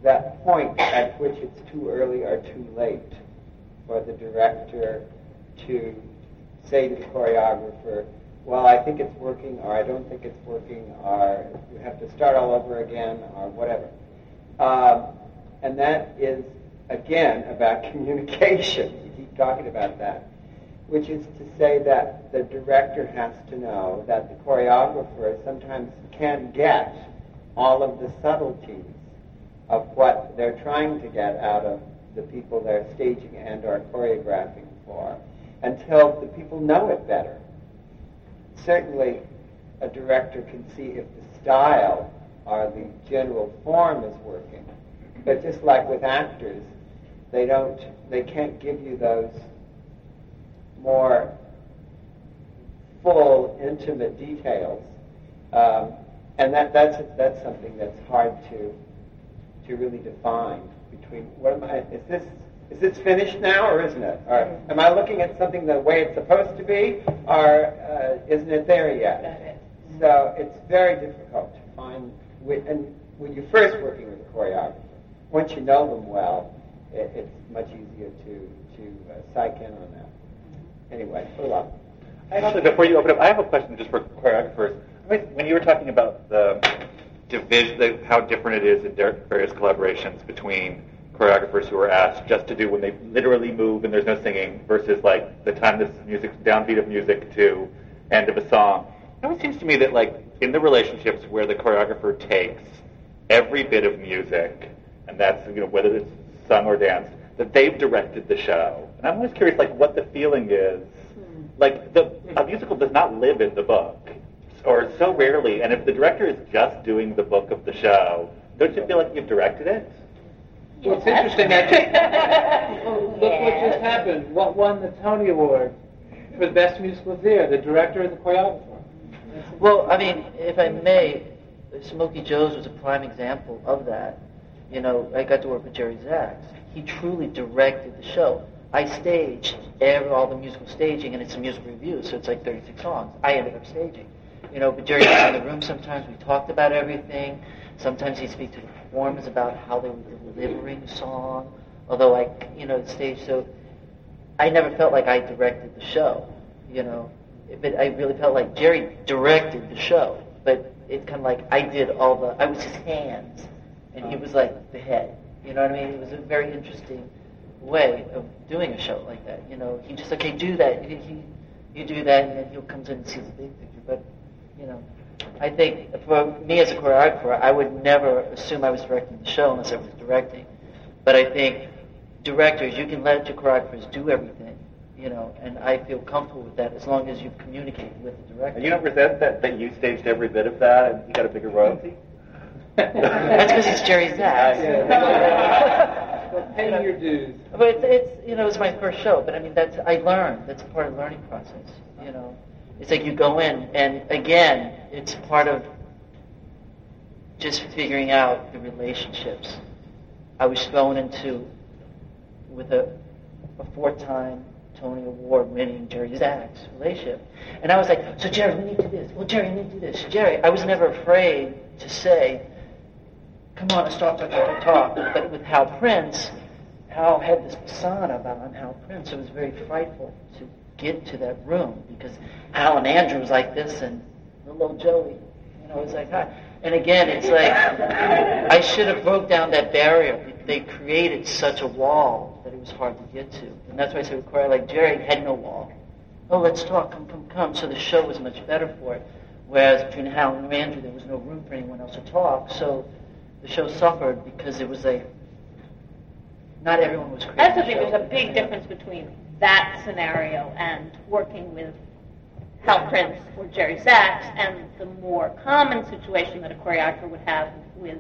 that point at which it's too early or too late for the director to say to the choreographer, well, I think it's working, or I don't think it's working, or you have to start all over again, or whatever. Um, and that is, again, about [LAUGHS] communication. You keep talking about that. Which is to say that the director has to know that the choreographer sometimes can get all of the subtleties of what they're trying to get out of the people they're staging and are choreographing for until the people know it better. Certainly, a director can see if the style or the general form is working. But just like with actors, they don't, they can't give you those more full, intimate details. Um, and that, that's, that's something that's hard to, to really define between what am I, is this is this finished now or isn't it? Or am I looking at something the way it's supposed to be or uh, isn't it there yet? So it's very difficult to find, and when you're first working with a choreographer, once you know them well, it, it's much easier to, to uh, psych in on them. Anyway, hold on. Actually, before you open up, I have a question just for choreographers. When you were talking about the division, the, how different it is in various collaborations between choreographers who are asked just to do when they literally move and there's no singing versus like the time this music downbeat of music to end of a song. It always seems to me that like in the relationships where the choreographer takes every bit of music and that's you know whether it's sung or danced that they've directed the show. And I'm always curious like what the feeling is. Hmm. Like the a musical does not live in the book or so rarely and if the director is just doing the book of the show, don't you feel like you've directed it? Well, it's interesting. That, [LAUGHS] look what just happened. What won the Tony Award for the best musical theater? The director and the choreographer. Well, I mean, if I may, Smokey Joe's was a prime example of that. You know, I got to work with Jerry Zaks. He truly directed the show. I staged every, all the musical staging, and it's a musical review, so it's like 36 songs. I ended up staging. You know, but Jerry was in the room sometimes. We talked about everything. Sometimes he'd speak to the performers about how they were delivering the song. Although I, you know, the stage, so I never felt like I directed the show, you know. But I really felt like Jerry directed the show. But it's kind of like I did all the, I was his hands, and he was like the head. You know what I mean? It was a very interesting way of doing a show like that. You know, he just okay, do that. He, he, you do that, and then he comes in and sees the big picture. But you know, I think for me as a choreographer, I would never assume I was directing the show unless I was directing. But I think directors, you can let your choreographers do everything, you know, and I feel comfortable with that as long as you communicate with the director. And you don't resent that, that you staged every bit of that and you got a bigger royalty? That's because it's Jerry Zaks. paying your dues. But it's, it's, you know, it was my first show, but I mean, that's, I learned. That's part of the learning process, you know. It's like you go in, and again, it's part of just figuring out the relationships. I was thrown into with a, a four-time Tony Award-winning Jerry Zaks relationship, and I was like, "So Jerry, we need to do this. Well, Jerry, we need to do this. Jerry." I was never afraid to say, "Come on, let's talk, talk, talk, talk." But with Hal Prince, Hal had this persona about Hal Prince. It was very frightful to get to that room because Alan Andrew was like this and little Joey, you know, was like hi. And again, it's like I should have broke down that barrier. They created such a wall that it was hard to get to, and that's why I say with choir like Jerry had no wall. Oh, let's talk, come, come, come. So the show was much better for it. Whereas between Hal and Andrew, there was no room for anyone else to talk. So the show suffered because it was a not everyone was creating. That's the thing. There's a big difference between that scenario and working with Hal Prince or Jerry Zaks, and the more common situation that a choreographer would have with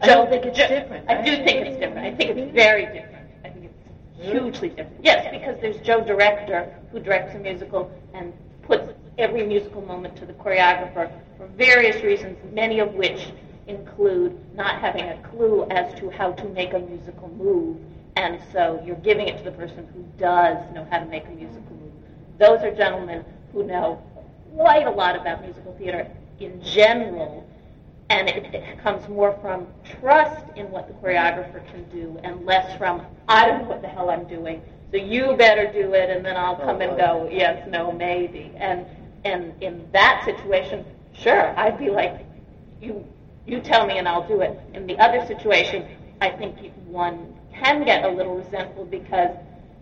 I Joe. don't think it's Joe- different. I do think it's different. I think it's very different. I think it's hugely different. Yes, because there's Joe director who directs a musical and puts every musical moment to the choreographer for various reasons, many of which include not having a clue as to how to make a musical move, and so you're giving it to the person who does know how to make a musical move. Those are gentlemen who know quite a lot about musical theater in general, and it, it comes more from trust in what the choreographer can do and less from I don't know what the hell I'm doing, so you better do it, and then I'll oh, come and go yes, no, maybe. And and in that situation, sure, I'd be like, you you tell me and I'll do it. In the other situation, I think one can get a little resentful because,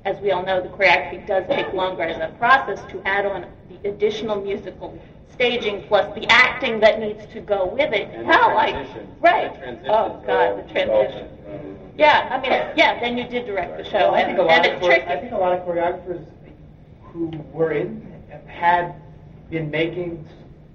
as we all know, the choreography does take longer as a process to add on the additional musical staging plus the acting that needs to go with it. And How like right? Oh God, the transition. Yeah, I mean, yeah. Then you did direct the show, Well, I and, think a lot and of it's chore- tricky. I think a lot of choreographers who were in had been making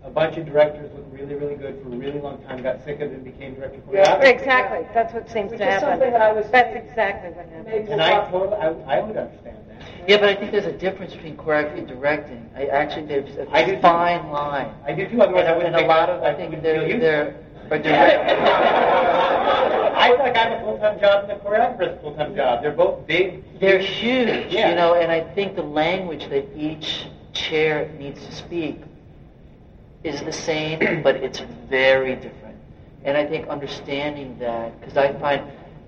a bunch of directors looked really, really good for a really long time, got sick of it, and became director Yeah, choreographers. exactly. That's what seems Which to is happen. something that I was That's saying- exactly what happened. Maybe And I totally, I, I would understand that. Yeah, but I think there's a difference between choreography and directing. I actually there's a I do too. fine line. I do too, otherwise I wouldn't and a lot of I I think wouldn't there feel used. there are direct, I feel like I have a full-time job and the choreographer has a full-time job. They're both big. they're huge, Yeah. you know, and I think the language that each chair needs to speak is the same, [CLEARS THROAT] but it's very different. And I think understanding that, because I find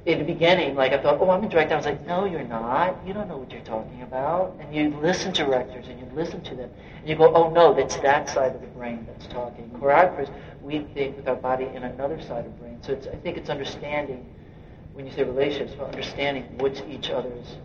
in the beginning, like I thought, oh, I'm a director. I was like, no, you're not. You don't know what you're talking about. And you listen to directors and you listen to them, and you go, oh no, that's that side of the brain that's talking. Choreographers, we think with our body in another side of the brain. So it's, I think it's understanding when you say relationships, but understanding what each other's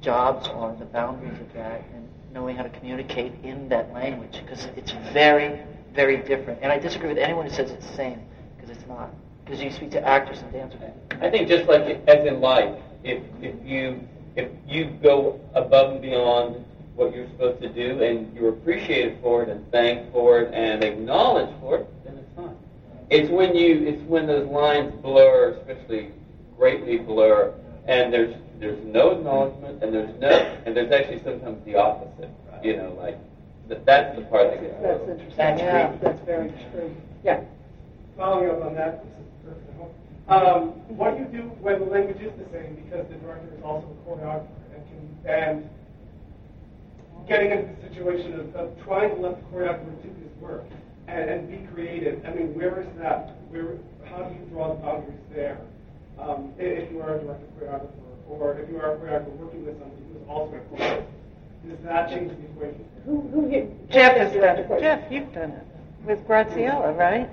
jobs are, the boundaries of that, and knowing how to communicate in that language, because it's very, very different. And I disagree with anyone who says it's the same, because it's not. Because you speak to actors and dancers. I think just like as in life, if if you if you go above and beyond what you're supposed to do and you're appreciated for it and thanked for it and acknowledged for it, then it's fine. It's when you it's when those lines blur, especially greatly blur, and there's there's no acknowledgement and there's no and there's actually sometimes the opposite. You know, like th- that's the part that gets That's blurred. interesting. That's yeah, true. that's very true. Yeah. Following up on that, this is perfect. Um, what do you do when the language is the same because the director is also a choreographer and can and getting into the situation of, of trying to let the choreographer do his work and, and be creative? I mean, where is that? Where? How do you draw the boundaries there? Um, if you are a director choreographer, or if you are a choreographer working with somebody who is also a choreographer, does that change the equation? Who, who here? Jeff has has done it. Jeff, you've done it with Graciela, right?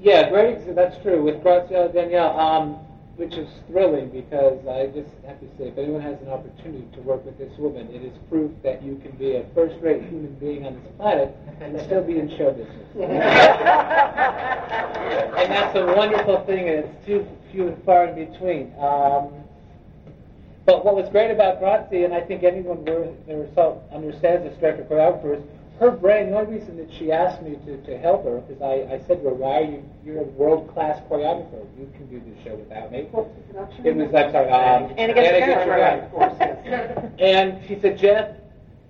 Yeah, great. ex- That's true. With Graciela Daniele, um, which is thrilling because I just have to say, if anyone has an opportunity to work with this woman, it is proof that you can be a first-rate human being on this planet and still be in show business. [LAUGHS] and that's a wonderful thing, and it's too few and far in between. Um, but what was great about Grazia, and I think anyone who herself understands this director choreographer, is her brain. The only reason that she asked me to, to help her, because I, I said to her, "Why are you? You're a world class choreographer. You can do this show without me." It was I'm sorry, um, Anna gets Anna the gets camera, the right, of course, yes. [LAUGHS] And she said, Jeff,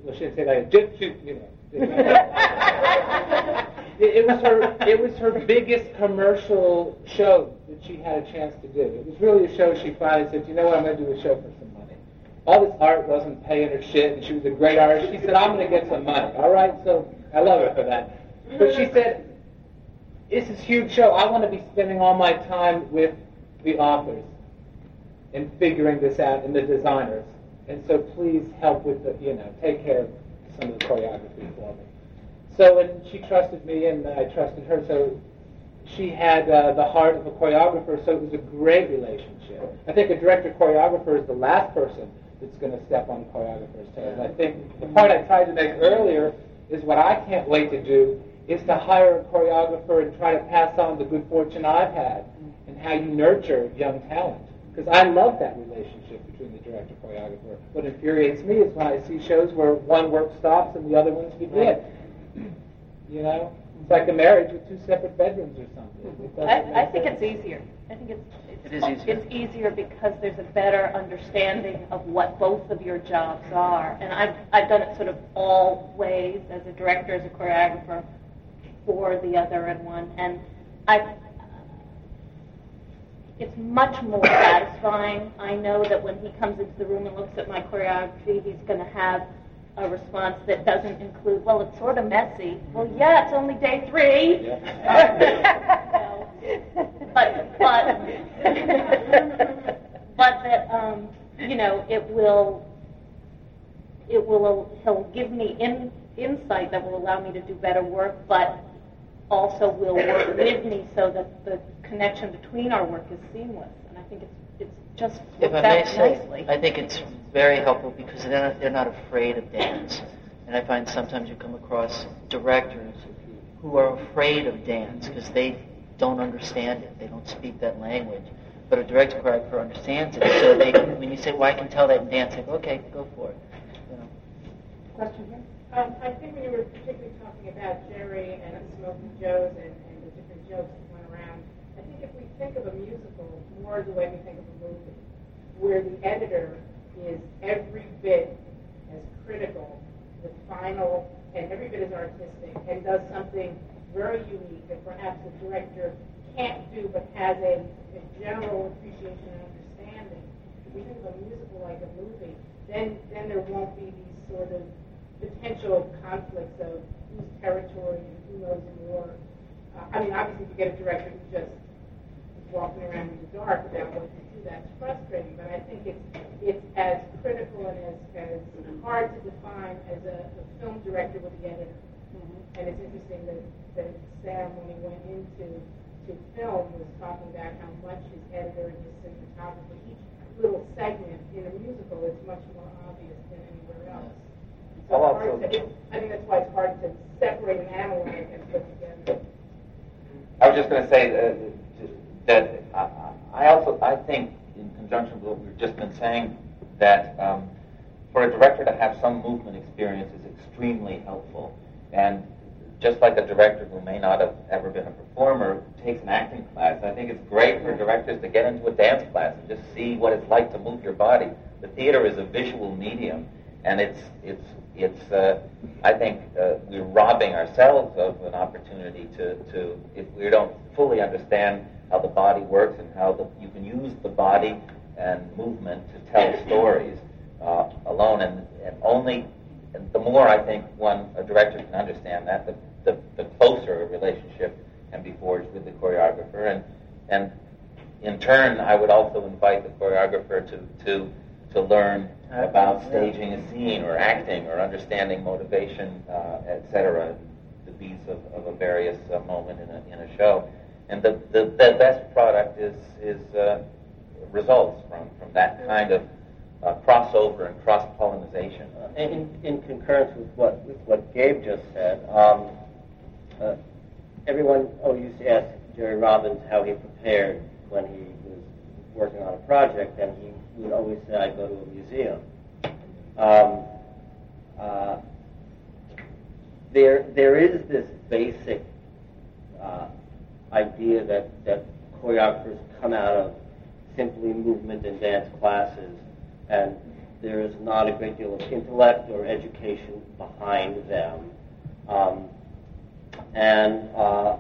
well, she didn't say that, Jeff, you know. [LAUGHS] it, it was her, it was her biggest commercial show that she had a chance to do. It was really a show she finally said, you know what, I'm going to do a show for some money. All this art wasn't paying her shit, and she was a great artist. She said, I'm going to get some money. All right, so I love her for that. But she said, this huge show. I want to be spending all my time with the authors and figuring this out and the designers. And so please help with the, you know, take care of some of the choreography for me. So, and she trusted me and I trusted her. So she had uh, the heart of a choreographer, so it was a great relationship. I think a director choreographer is the last person that's going to step on choreographer's toes. I think the point I tried to make earlier is what I can't wait to do is to hire a choreographer and try to pass on the good fortune I've had and how you nurture young talent. Because I love that relationship between the director and choreographer. What infuriates me is when I see shows where one work stops and the other ones begin. You know, it's like a marriage with two separate bedrooms or something. I, I think it's easier. I think it's It is easier. it's easier because there's a better understanding of what both of your jobs are. And I've I've done it sort of all ways as a director, as a choreographer, for the other and one. And I it's much more satisfying. I know that when he comes into the room and looks at my choreography, he's going to have a response that doesn't include, well, it's sort of messy. Well, yeah, it's only day three. [LAUGHS] but but [LAUGHS] but that um, you know it will it will he'll give me in, insight that will allow me to do better work, but also will work with me so that the connection between our work is seamless. And I think it's it's just If worked I may say, nicely. I think it's very helpful because they're not, they're not afraid of dance. And I find sometimes you come across directors who are afraid of dance because they don't understand it. They don't speak that language. But a director choreographer understands it. So they, when you say, well, I can tell that in dance, they go, okay, go for it. You know. Question here? Um, I think when you were particularly talking about Jerry and Smokey Joe's and, and the different jokes that went around, I think if we think of a musical more the way we think of a movie, where the editor is every bit as critical, the final, and every bit as artistic, and does something very unique that perhaps the director can't do but has a, a general appreciation and understanding. If we think of a musical like a movie, then then there won't be these sort of potential conflicts of whose territory and who knows more. Uh, I mean, obviously, if you get a director who just is walking around in the dark about what to do, that's frustrating. But I think it's it's as critical and as, as hard to define as a, a film director with the editor. And it's interesting that, that Sam, when he went into to film, was talking about how much his editor and his cinematographer, each little segment in a musical is much more obvious than anywhere else. So I'll also- to, it, I think that's why it's hard to separate and analyze and put together. I was just going to say that, that I, I also I think in conjunction with what we've just been saying that um, for a director to have some movement experience is extremely helpful. And just like a director who may not have ever been a performer takes an acting class, I think it's great for directors to get into a dance class and just see what it's like to move your body. The theater is a visual medium, and it's it's it's. Uh, I think uh, we're robbing ourselves of an opportunity to to if we don't fully understand how the body works and how the, you can use the body and movement to tell stories uh, alone, and, and only the more I think one a director can understand that, the, the, the closer a relationship can be forged with the choreographer, and and in turn, I would also invite the choreographer to to to learn about staging a scene or acting or understanding motivation, uh, etc. The beats of, of a various uh, moment in a in a show, and the, the, the best product is is uh, results from from that kind of uh, crossover and cross pollination. In, in concurrence with what with what Gabe just said, um, uh, everyone always used to ask Jerry Robbins how he prepared when he was working on a project, and he would always say, "I go to a museum." Um, uh, there, there is this basic uh, idea that, that choreographers come out of simply movement and dance classes, and there is not a great deal of intellect or education behind them. Um, and uh,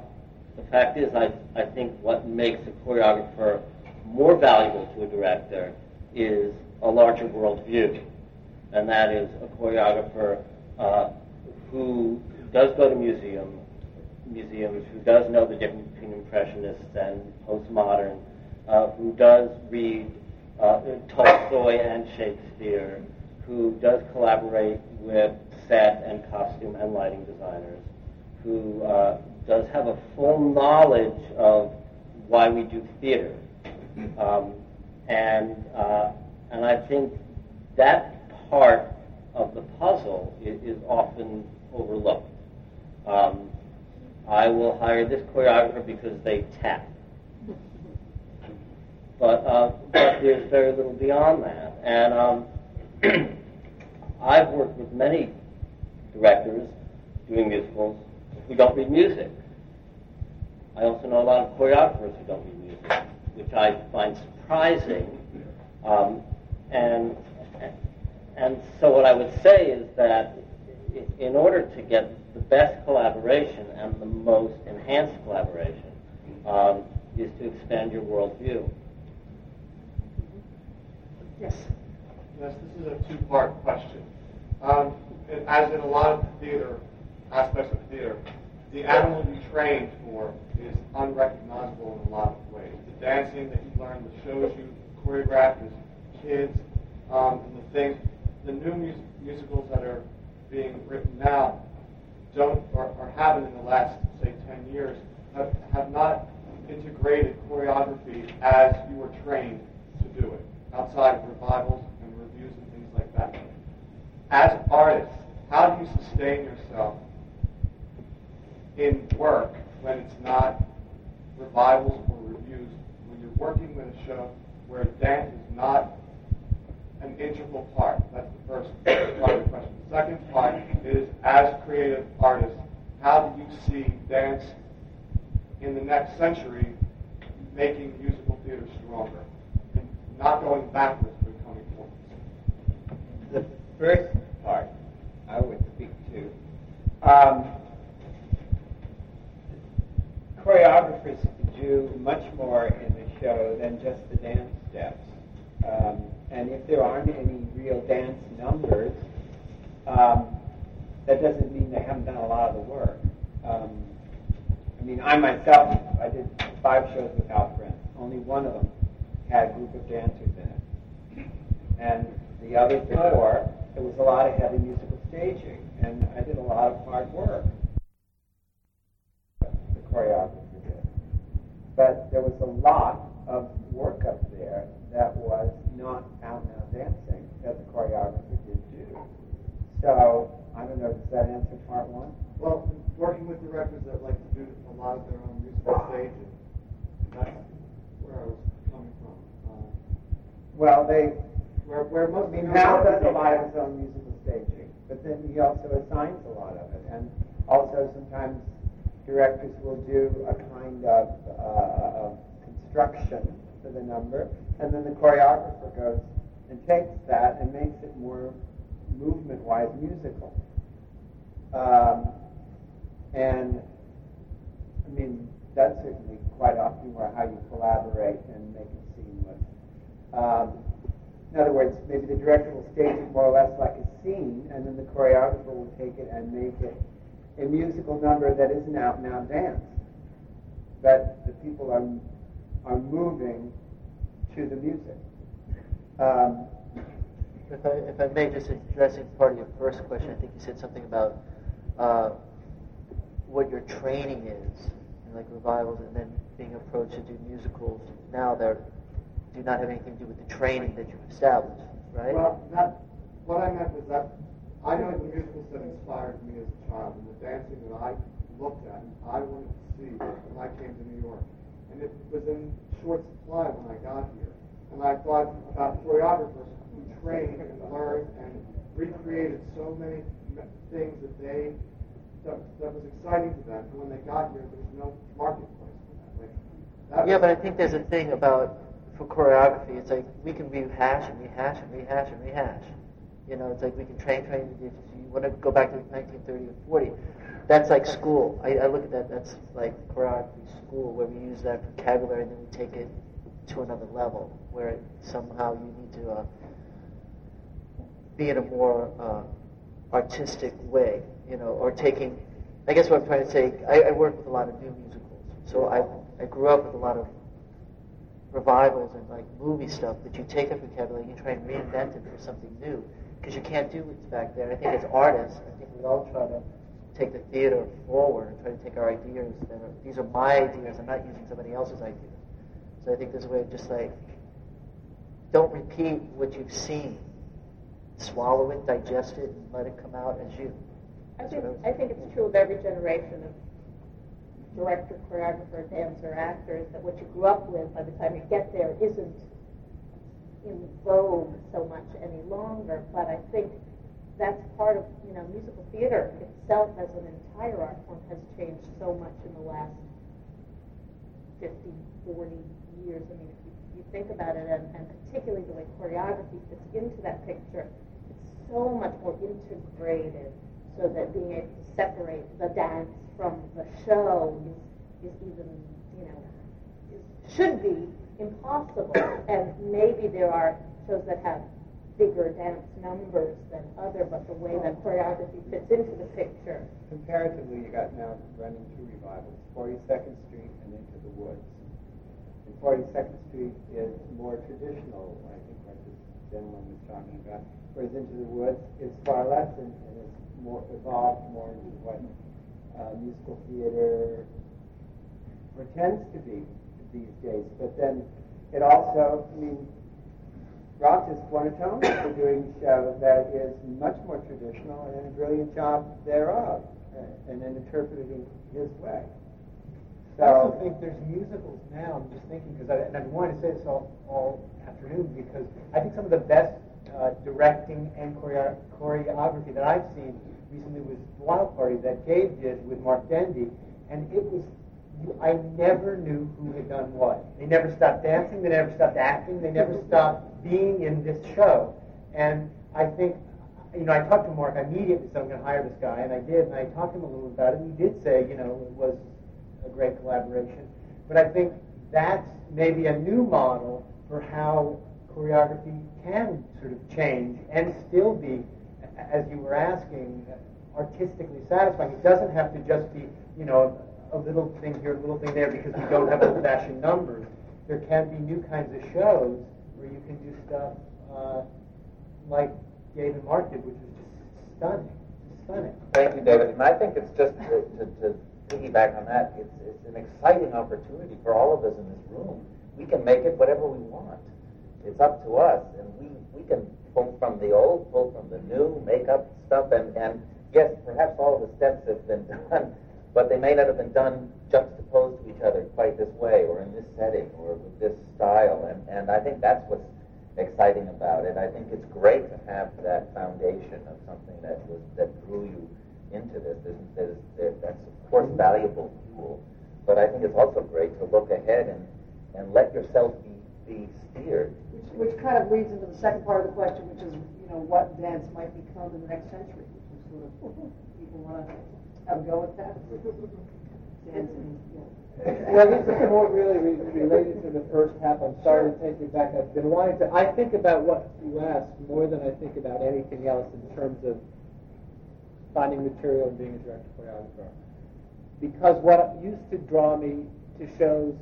the fact is, I, I think what makes a choreographer more valuable to a director is a larger worldview. And that is a choreographer uh, who does go to museum, museums, who does know the difference between Impressionists and postmodern, uh, who does read uh, Tolstoy and Shakespeare, who does collaborate with set and costume and lighting designers, who uh, does have a full knowledge of why we do theater. Um, and, uh, and I think that part of the puzzle is, is often overlooked. Um, I will hire this choreographer because they tap. But, uh, but there's very little beyond that. And um, [CLEARS THROAT] I've worked with many directors doing musicals who don't read music. I also know a lot of choreographers who don't read music, which I find surprising. Um, and and so what I would say is that in order to get the best collaboration and the most enhanced collaboration um, is to expand your worldview. Yes. Yes, this is a two-part question. Um, as in a lot of theater aspects of theater, the animal you trained for is unrecognizable in a lot of ways. The dancing that you learn, the shows you choreographed as kids, um, and the things, the new mus- musicals that are being written now don't or, or haven't in the last say 10 years have, have not integrated choreography as you were trained to do it outside of revivals and reviews and things like that. As artists, how do you sustain yourself in work when it's not revivals or reviews, when you're working with a show where dance is not an integral part? That's the first part of the question. The second part is, as creative artists, how do you see dance in the next century making musical theater stronger? Not going backwards, but coming forwards. The first part I would speak to. Um, choreographers do much more in the show than just the dance steps. Um, and if there aren't any real dance numbers, um, that doesn't mean they haven't done a lot of the work. Um, I mean, I myself, I did five shows with Hal Prince. Only one of them had a group of dancers in it. And the others before, there was a lot of heavy musical staging. And I did a lot of hard work. The choreographer did. But there was a lot of work up there that was not out and out dancing that the choreographer did do. So, I don't know, does that answer part one? Well, working with directors that like to do a lot of their own musical staging, that's where I was Well, they, where, where most of does a lot of his own musical staging, but then he also assigns a lot of it. And also sometimes directors will do a kind of, uh, of construction for the number, and then the choreographer goes and takes that and makes it more movement-wise musical. Um, and I mean, that's certainly quite often where how you collaborate and make seamless. Um, in other words, maybe the director will stage it more or less like a scene, and then the choreographer will take it and make it a musical number that isn't out and out dance, but the people are are moving to the music. Um, If I, if I may, just addressing part of your first question, I think you said something about uh, what your training is, like revivals, and then being approached to do musicals now that do not have anything to do with the training that you've established, right? Well, that, what I meant was that I know the musicals that inspired me as a child and the dancing that I looked at and I wanted to see when I came to New York. And it was in short supply when I got here. And I thought about choreographers who trained and learned and recreated so many things that they that, that was exciting to them. And when they got here, there was no marketplace for that. Like, that Yeah, but I think there's a thing about for choreography. It's like we can rehash and rehash and rehash and rehash. You know, it's like we can train, train. You want to go back to 1930 or 40, that's like school. I, I look at that. That's like choreography school, where we use that vocabulary and then we take it to another level, where somehow you need to uh, be in a more uh, artistic way. You know, or taking. I guess what I'm trying to say. I, I work with a lot of new musicals, so I I grew up with a lot of revivals and like movie stuff that you take a vocabulary and you try and reinvent it for something new because you can't do what's back there. I think as artists, I think we all try to take the theater forward and try to take our ideas. That are, these are my ideas. I'm not using somebody else's ideas. So I think there's a way of just like, don't repeat what you've seen. Swallow it, digest it, and let it come out as you. I think, I think it's true of every generation of director, choreographer, dancer, actors, that what you grew up with by the time you get there isn't in vogue so much any longer. But I think that's part of, you know, musical theater itself as an entire art form has changed so much in the last 50, 40 years. I mean, if you, you think about it, and, and particularly the way choreography fits into that picture, it's so much more integrated so that being able to separate the dance from the show is, is even, you know, is, should be impossible. And maybe there are shows that have bigger dance numbers than other, but the way that choreography fits into the picture. Comparatively, you got now running two revivals, 42nd Street and Into the Woods. And 42nd Street is more traditional, I think what this gentleman was talking about, whereas Into the Woods is far less and, and is more evolved more into what uh, musical theater pretends to be these days. But then it also, I mean, won a for doing a show that is much more traditional and a brilliant job thereof, uh, and then interpreted in his way. So, I also think there's musicals now. I'm just thinking because I, and I've wanted to say this all, all afternoon because I think some of the best uh, directing and choreo- choreography that I've seen recently was Wild Party that Gabe did with Mark Dendy, and it was I never knew who had done what. They never stopped dancing. They never stopped acting. They never stopped being in this show. And I think, you know, I talked to Mark immediately, said I'm going to hire this guy, and I did. And I talked to him a little about it. And he did say, you know, it was a great collaboration. But I think that's maybe a new model for how choreography can sort of change and still be, as you were asking, artistically satisfying. It doesn't have to just be, you know, a little thing here, a little thing there, because we don't have old-fashioned numbers. There can be new kinds of shows where you can do stuff uh, like David Mark did, which was just stunning, just stunning. Thank you, David. And I think it's just to, to, to piggyback on that. It's, it's an exciting opportunity for all of us in this room. We can make it whatever we want. It's up to us, and we, we can pull from the old, pull from the new, make up stuff, and, and yes, perhaps all the steps have been [LAUGHS] done but they may not have been done juxtaposed to each other quite this way or in this setting or with this style. And, and I think that's what's exciting about it. I think it's great to have that foundation of something that was that drew you into this. There's, there's, there, that's of course valuable fuel, but I think it's also great to look ahead and, and let yourself be, be steered. Which, which kind of leads into the second part of the question, which is you know what dance might become in the next century, people want to have a go at that? Well, this is more really re- related to the first half. I'm sorry to take you back. I've been wanting to. I think about what you asked more than I think about anything else in terms of finding material and being a director choreographer. Because what used to draw me to shows,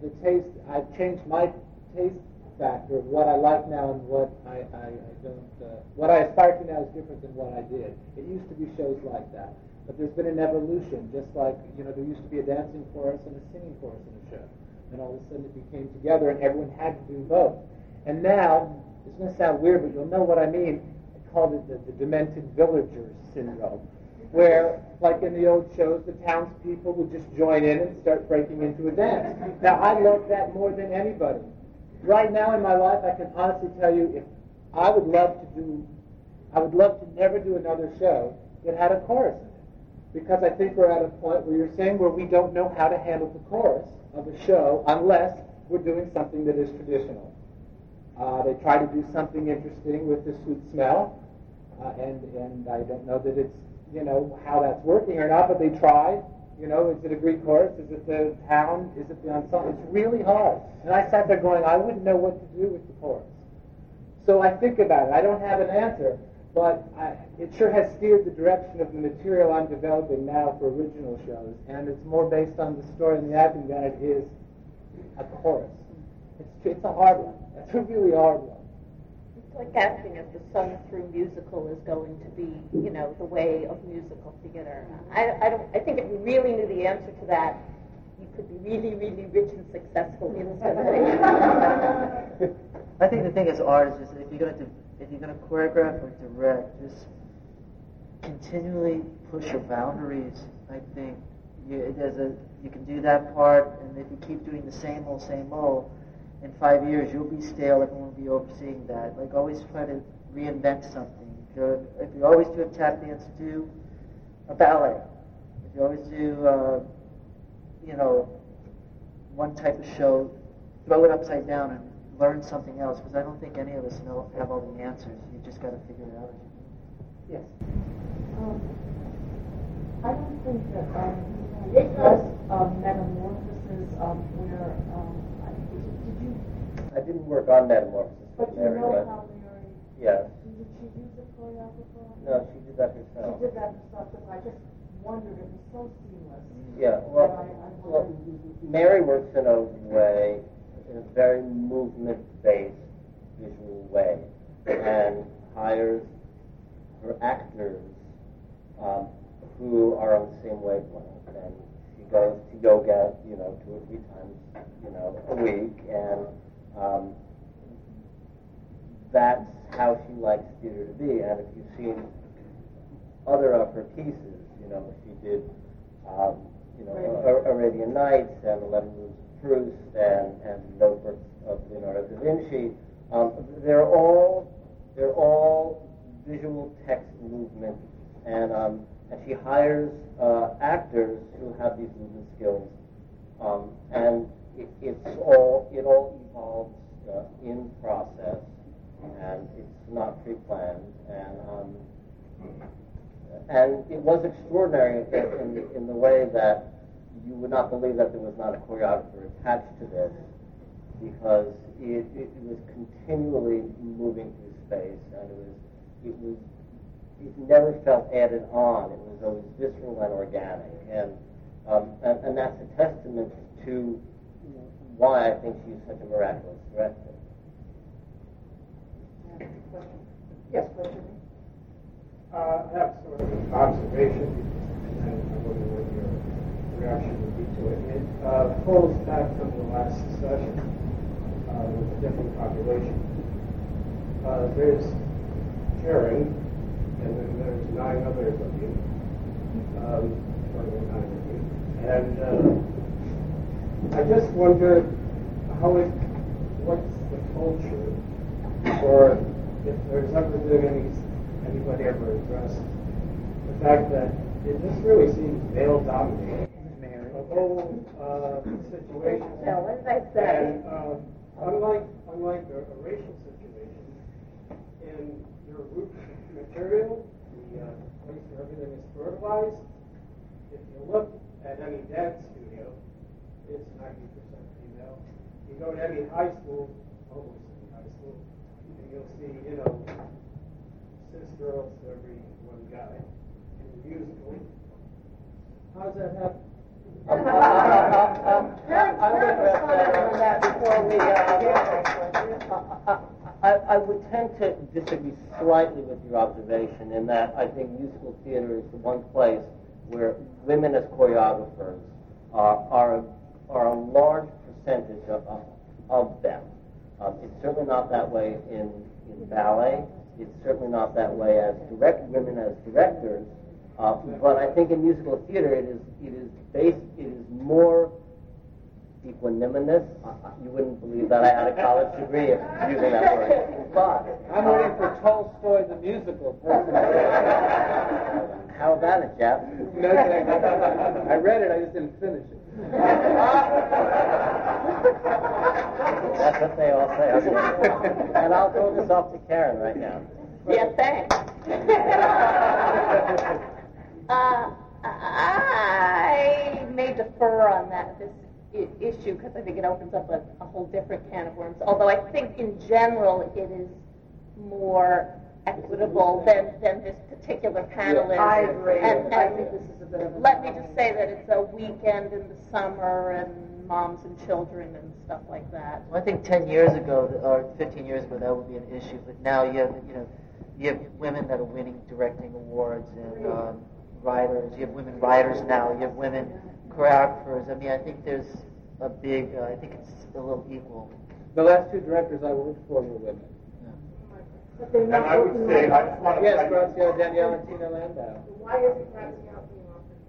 the taste. I've changed my taste factor of what I like now and what I, I, I don't. Uh, what I aspire to now is different than what I did. It used to be shows like that. But there's been an evolution, just like, you know, there used to be a dancing chorus and a singing chorus in a show. And all of a sudden it became together and everyone had to do both. And now, it's going to sound weird, but you'll know what I mean. I called it the, the demented villagers syndrome, where, like in the old shows, the townspeople would just join in and start breaking into a dance. Now, I love that more than anybody. Right now in my life, I can honestly tell you, if I would love to do, I would love to never do another show that had a chorus in it because I think we're at a point where you're saying where we don't know how to handle the chorus of a show unless we're doing something that is traditional. Uh, they try to do something interesting with the sweet smell, uh, and and I don't know that it's you know how that's working or not, but they try. You know, is it a Greek chorus? Is it the town? Is it the ensemble? It's really hard. And I sat there going, I wouldn't know what to do with the chorus. So I think about it. I don't have an answer, but I, it sure has steered the direction of the material I'm developing now for original shows, and it's more based on the story and the acting than it is a chorus. It's, it's a hard one. It's a really hard one. Like asking if the Sung Through musical is going to be, you know, the way of musical theater. I, I don't. I think if you really knew the answer to that, you could be really, really rich and successful instantly. [LAUGHS] I think the thing is art is if you're gonna if you're gonna choreograph or direct, just continually push your boundaries. I think you, there's a you can do that part, and if you keep doing the same old, same old, in five years you'll be stale. Everyone will be overseeing that. Like always try to reinvent something. If, you're, if you always do a tap dance, do a ballet. If you always do, uh, you know, one type of show, throw it upside down and learn something else. Because I don't think any of us know have all the answers. You just got to figure it out. Yes. Um, I don't think that um, it was um, metamorphosis um, where um, I, did you? I didn't work on metamorphosis. But you Mary, know how Mary? Yes. Did she use a choreographer? No, she did that herself. She did that herself. Because I just wondered it was so seamless. Yeah, well, I, I well. Mary works in a way, in a very movement-based visual way, and hires her actors um, who are on the same wavelength. And she goes to yoga, you know, two or three times, you know, a week, and um, that's how she likes theater to be. And if you've seen other of her pieces, you know, she did, um, you know, A- Arabian Nights and Eleven Rooms of Proust and, and Notebooks of Leonardo da Vinci. Um, they're all they're all visual text movement, and um, and she hires uh, actors who have these movement skills, um, and it, it's all it all evolves uh, in process, and it's not pre-planned, and um, and it was extraordinary in, in, the, way that you would not believe that there was not a choreographer attached to this, because it, it, it was continually moving through space, and it was it was it never felt added on. It was always visceral and organic, and um, and, and that's a testament to why I think she's such a miraculous director. Yes, question. Uh, I have sort of an observation, and then I wonder what your reaction would be to it. It uh, follows back from the last session uh, with a different population. Uh, there's Karen, and then there's nine others of you, um, nine of you, and uh, I just wonder how it, what's the culture, or if there's ever been any anybody ever addressed the fact that it just really seems male dominated. The whole uh, situation. Now, what did I say? And uh, unlike unlike a, a racial situation, in your root material, the uh, place where everything is fertilized, if you look at any studio, it's 90% female. You go to any high school, almost any high school, and you'll see, you know, six girls to every one guy in the musical. How does that happen? Karen, Karen was commenting on that before we, uh, I, I would tend to disagree slightly with your observation in that I think musical theater is the one place where women as choreographers are, are, a, are a large percentage of, of, of them. Um, it's certainly not that way in, in ballet. It's certainly not that way as direct women as directors. Uh, but I think in musical theater, it is it is based it is more equanimous. Uh, uh, you wouldn't believe that I had a college degree if using that word. But I'm waiting for Tolstoy the musical. [LAUGHS] How about it, Jeff? No, I read it, I just didn't finish it. That's what they all say. and I'll throw this off to Karen right now. Yes, thanks. uh, I may defer on that this issue because I think it opens up a, a whole different can of worms. Although I think in general it is more equitable than, than this particular panel is. I agree. And, I think this is a bit of a. let me just say that it's a weekend in the summer and and moms and children and stuff like that. Well, I think 10 years ago, or 15 years ago, that would be an issue. But now you have, you know, you have women that are winning directing awards and um, writers. You have women writers now. You have women choreographers. I mean, I think there's a big. Uh, I think it's a little equal. The last two directors I worked for were women. And I would say, I just want to. Yes, Graciela Daniele and Tina Landau. Why isn't Grazia being offered?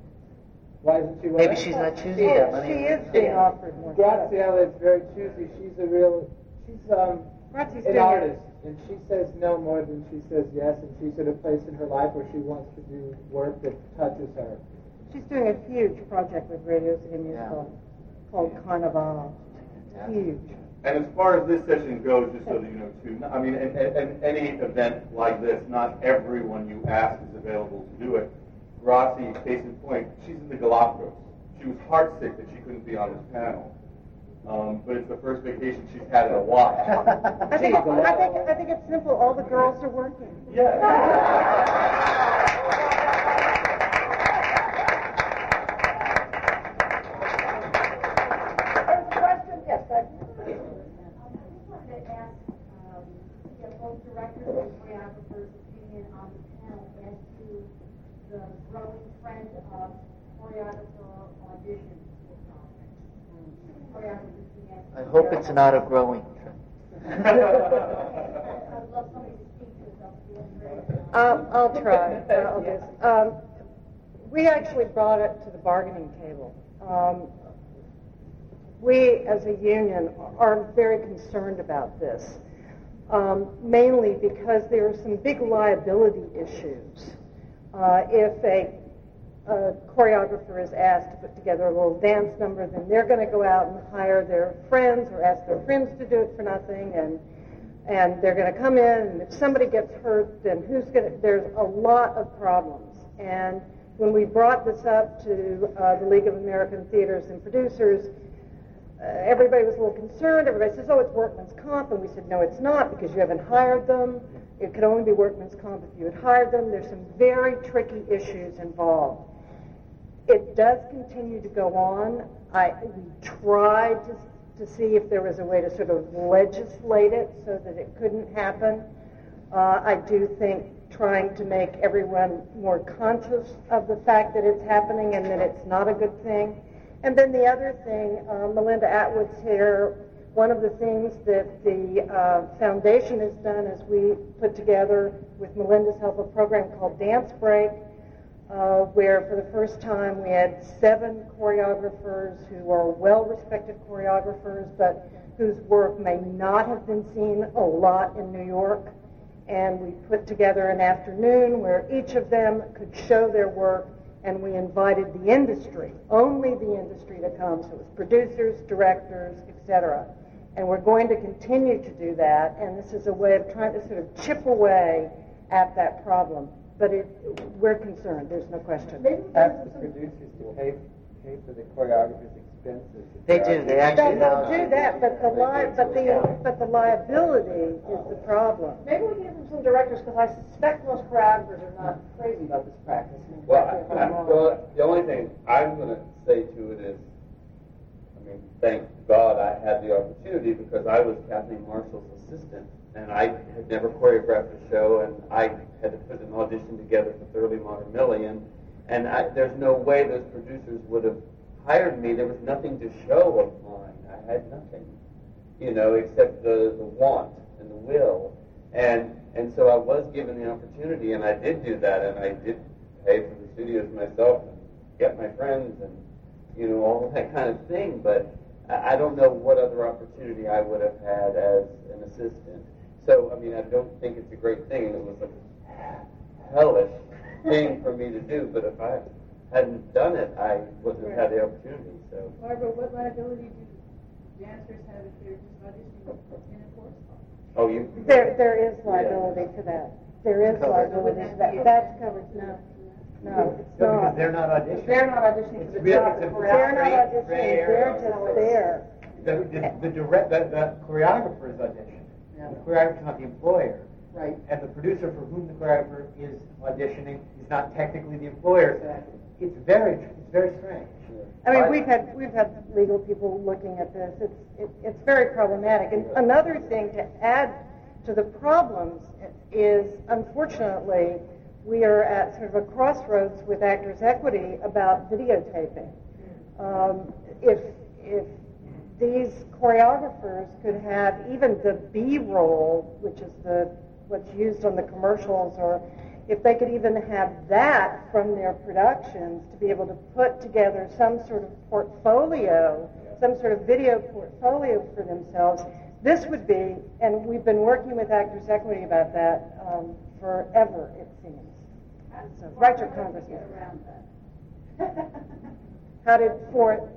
Why isn't she? Maybe she's not choosing that money. She is being offered more. Graciela is very choosy. She's a real. She's um Grazia's an doing artist, and she says no more than she says yes, and she's at a place in her life where she wants to do work that touches her. She's doing a huge project with Radio City Musical called Carnival. Huge. And as far as this session goes, just so that you know too, I mean, and, any event like this, not everyone you ask is available to do it. Gracie, case in point, she's in the Galapagos. She was heartsick that she couldn't be on this panel. Um, but it's the first vacation she's had in a while. [LAUGHS] I think, I think, I think it's simple. All the girls are working. There's a question, yes, Becky. Both directors and choreographers' opinion on the panel as to the growing trend of choreographer auditions for projects. Choreographers being asked I hope it's not a growing trend. [LAUGHS] I'd love somebody to speak to it. Um, I'll try. I'll just, um, we actually brought it to the bargaining table. Um, we, as a union, are very concerned about this, um, mainly because there are some big liability issues. Uh, if a, a choreographer is asked to put together a little dance number, then they're going to go out and hire their friends or ask their friends to do it for nothing, and and they're going to come in, and if somebody gets hurt, then who's going to? There's a lot of problems, and when we brought this up to uh, the League of American Theaters and Producers, uh, everybody was a little concerned. Everybody says, "Oh, it's workman's comp," and we said, "No, it's not, because you haven't hired them. It could only be workman's comp if you had hired them. There's some very tricky issues involved." It does continue to go on. I we tried to to see if there was a way to sort of legislate it so that it couldn't happen. Uh, I do think trying to make everyone more conscious of the fact that it's happening and that it's not a good thing. And then the other thing, uh, Melinda Atwood's here. One of the things that the uh, foundation has done is we put together, with Melinda's help, a program called Dance Break, uh, where for the first time we had seven choreographers who are well-respected choreographers, but whose work may not have been seen a lot in New York. And we put together an afternoon where each of them could show their work, and we invited the industry, only the industry to come. So it was producers, directors, etc. And we're going to continue to do that, and this is a way of trying to sort of chip away at that problem. But it, we're concerned, there's no question. Ask the producers pay, pay for the choreographer's expenses. They do. They actually They'll do that, but the li- but the but the liability is the problem. Maybe we can hear from some directors, because I suspect most choreographers are not crazy about this practice. Well, I, I, well, the only thing I'm going to say to it is, I mean, thank God I had the opportunity because I was Kathleen Marshall's assistant, and I had never choreographed a show, and I had to put an audition together for Thoroughly Modern Millie, and, and I, there's no way those producers would have hired me. There was nothing to show of mine. I had nothing, you know, except the, the want and the will. And and so I was given the opportunity, and I did do that, and I did pay for the studios myself, and get my friends, and you know all that kind of thing. But I don't know what other opportunity I would have had as an assistant. So I mean, I don't think it's a great thing. It was a hellish thing for me to do, but if I hadn't done it, I wouldn't have had the opportunity. So. Barbara, what liability do dancers have if they're just auditioning in a course? Oh, you. There there is liability to that. There is liability to that. That's covered. No, no, it's No, because not. they're not auditioning. They're not auditioning for the real- job. it's a- They're not Gray- auditioning. gray area. They're just there. The, the, the direct, the, the choreographer is auditioning. The choreographer is not the employer. Right. And the producer for whom the choreographer is auditioning is not technically the employer. It's very, it's very strange. I mean, we've had we've had legal people looking at this. It's it, it's very problematic. And another thing to add to the problems is, unfortunately, we are at sort of a crossroads with Actors Equity about videotaping. Um, if if these choreographers could have even the B-roll, which is the what's used on the commercials, or if they could even have that from their productions to be able to put together some sort of portfolio, some sort of video portfolio for themselves, this would be, and we've been working with Actors Equity about that um, forever, it seems. So, write your congressman. How did for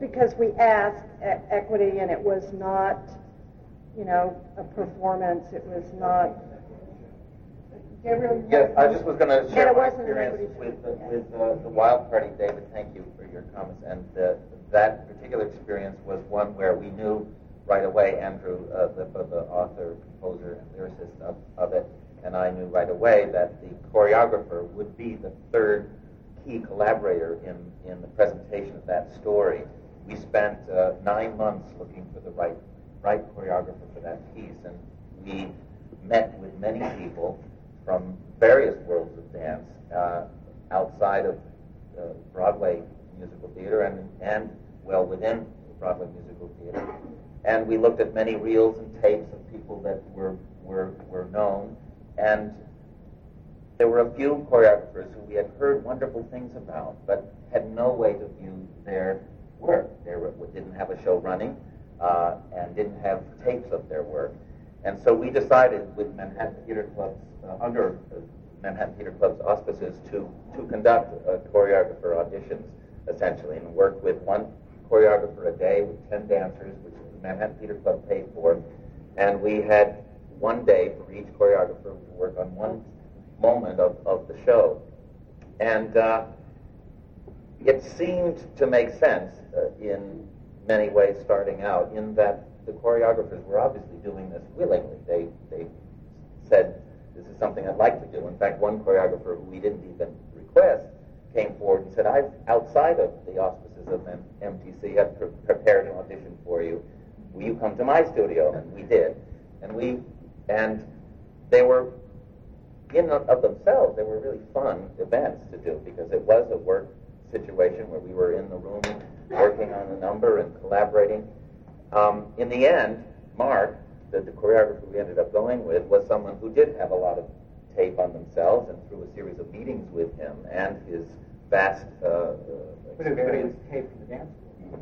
because we asked equity and it was not, you know, a performance. It was not. Yes, I just was going to share my experience with uh, with uh, the Wild Party, David. Thank you for your comments. And uh, that particular experience was one where we knew right away, Andrew, uh, the, the author, composer, and lyricist of, of it, and I knew right away that the choreographer would be the third key collaborator in, in the presentation of that story. We spent uh, nine months looking for the right, right choreographer for that piece, and we met with many people from various worlds of dance uh, outside of uh, Broadway musical theater and, and well within Broadway musical theater. And we looked at many reels and tapes of people that were, were, were known and there were a few choreographers who we had heard wonderful things about, but had no way to view their work. They didn't have a show running uh, and didn't have tapes of their work. And so we decided with Manhattan Theater Club's, uh, under uh, Manhattan Theater Club's auspices, to, to conduct choreographer auditions, essentially, and work with one choreographer a day with 10 dancers, which the Manhattan Theater Club paid for. And we had one day for each choreographer to work on one moment of, of the show. And uh, it seemed to make sense uh, in many ways starting out, in that the choreographers were obviously doing this willingly. They, they said, This is something I'd like to do. In fact, one choreographer who we didn't even request came forward and said, I've, outside of the auspices of M- MTC, have pre- prepared an audition for you. Will you come to my studio? And we did. And we and they were, in of themselves, they were really fun events to do because it was a work situation where we were in the room working on a number and collaborating. Um, in the end, Mark, the, the choreographer we ended up going with, was someone who did have a lot of tape on themselves, and through a series of meetings with him and his vast uh, experience. tape from the dance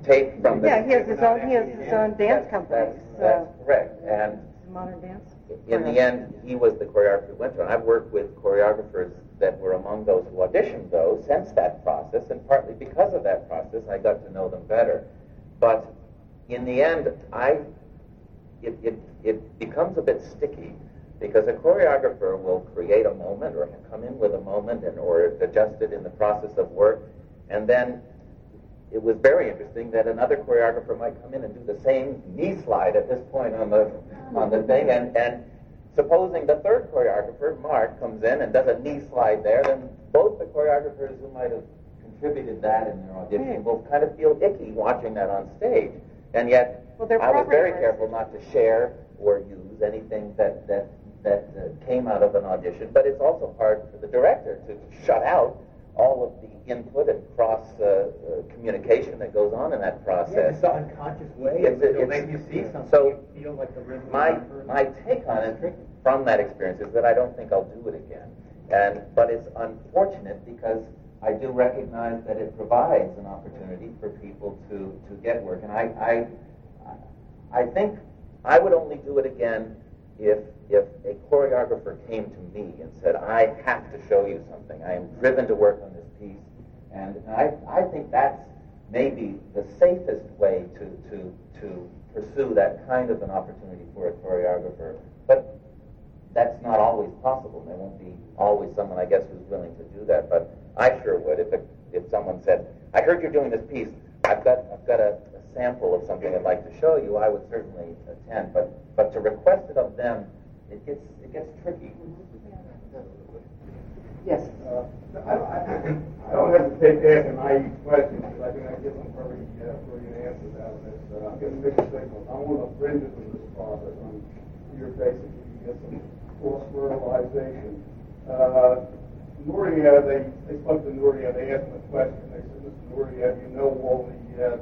Tape from the yeah, he has his own he has his own dance company. That's, that's correct, and modern dance in the end, he was the choreographer who went through. And I've worked with choreographers that were among those who auditioned, though, since that process, and partly because of that process, I got to know them better. But in the end, I it, it, it becomes a bit sticky because a choreographer will create a moment or come in with a moment and or adjust it in the process of work, and then it was very interesting that another choreographer might come in and do the same knee slide at this point on the on the thing, and and supposing the third choreographer, Mark, comes in and does a knee slide there, then both the choreographers who might have contributed that in their audition will kind of feel icky watching that on stage, and yet well, I was very careful not to share or use anything that that that uh, came out of an audition, but it's also hard for the director to shut out all of the input and cross uh, uh, communication that goes on in that process. Yeah, it's an unconscious way. It's, it'll make you see something. So you feel like the rhythm. my my take on it from that experience is that I don't think I'll do it again. And but it's unfortunate because I do recognize that it provides an opportunity for people to to get work. And I I I think I would only do it again if if a choreographer came to me and said, I have to show you something. I am driven to work on this piece. And I, I think that's maybe the safest way to, to, to pursue that kind of an opportunity for a choreographer. But that's not always possible. There won't be always someone, I guess, who's willing to do that. But I sure would if, it, if someone said, I heard you're doing this piece. I've got, I've got a, a sample of something I'd like to show you. I would certainly attend. But, but to request it of them, it gets, it gets tricky. Yes. Uh, I, I, I don't hesitate to ask a naive question because I think I get some pretty uh, brilliant answers out of this. Uh, I'm getting mixed signals. I'm on the fringes of this process. I'm here basically to get some cross fertilization. Uh, Nureyev, they, they spoke to Nureyev, they asked him a question. They said, Mr. Nureyev, you know all the uh,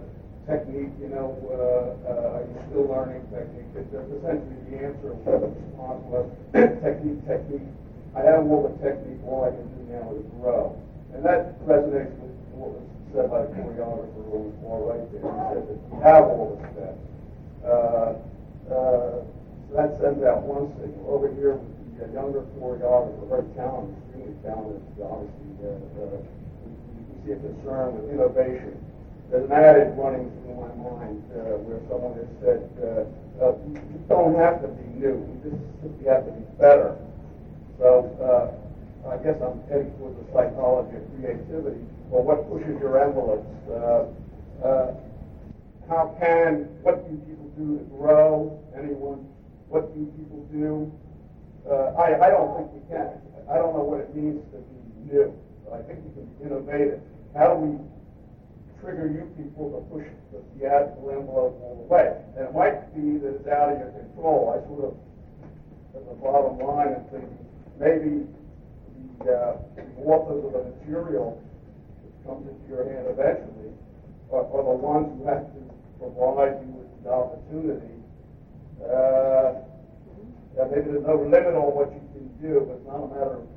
technique, you know, uh, uh, are you still learning technique? It's essentially the answer, the response was [CLEARS THROAT] technique, technique. I have all the technique, all I can do now is grow. And that resonates with what was said by the choreographer on the far right there. He said that you have all the steps. Uh, uh, that out one signal. Over here the younger choreographer, very talented, extremely talented, obviously, uh, uh, we see a concern with innovation there's an adage running through my mind uh, where someone has said, uh, uh, you don't have to be new, you just simply have to be better. So uh, I guess I'm heading towards the psychology of creativity. Well, what pushes your envelopes? Uh, uh, how can, what do people do to grow? Anyone? What do people do? Uh, I, I don't think we can. I don't know what it means to be new, but I think we can be innovative. How do we trigger you people to push the theatrical envelope all the way. And it might be that it's out of your control. I sort of, at the bottom line, am thinking maybe the, uh, the authors of the material that comes into your hand eventually are, are the ones who have to provide you with the opportunity. Uh, yeah, maybe there's no limit on what you can do, but it's not a matter of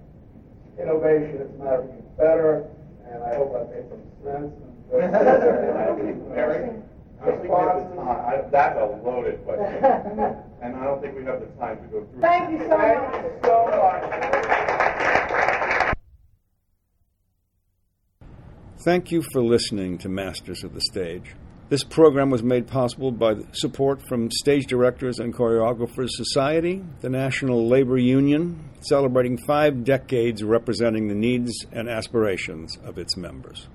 innovation, it's a matter of being better, and I hope I've made some sense. [LAUGHS] I don't think Mary, I don't think we time. That's a loaded question, [LAUGHS] and I don't think we have the time to go through. Thank you so Thank you so much. Thank you for listening to Masters of the Stage. This program was made possible by support from Stage Directors and Choreographers Society, the National Labor Union, celebrating five decades representing the needs and aspirations of its members.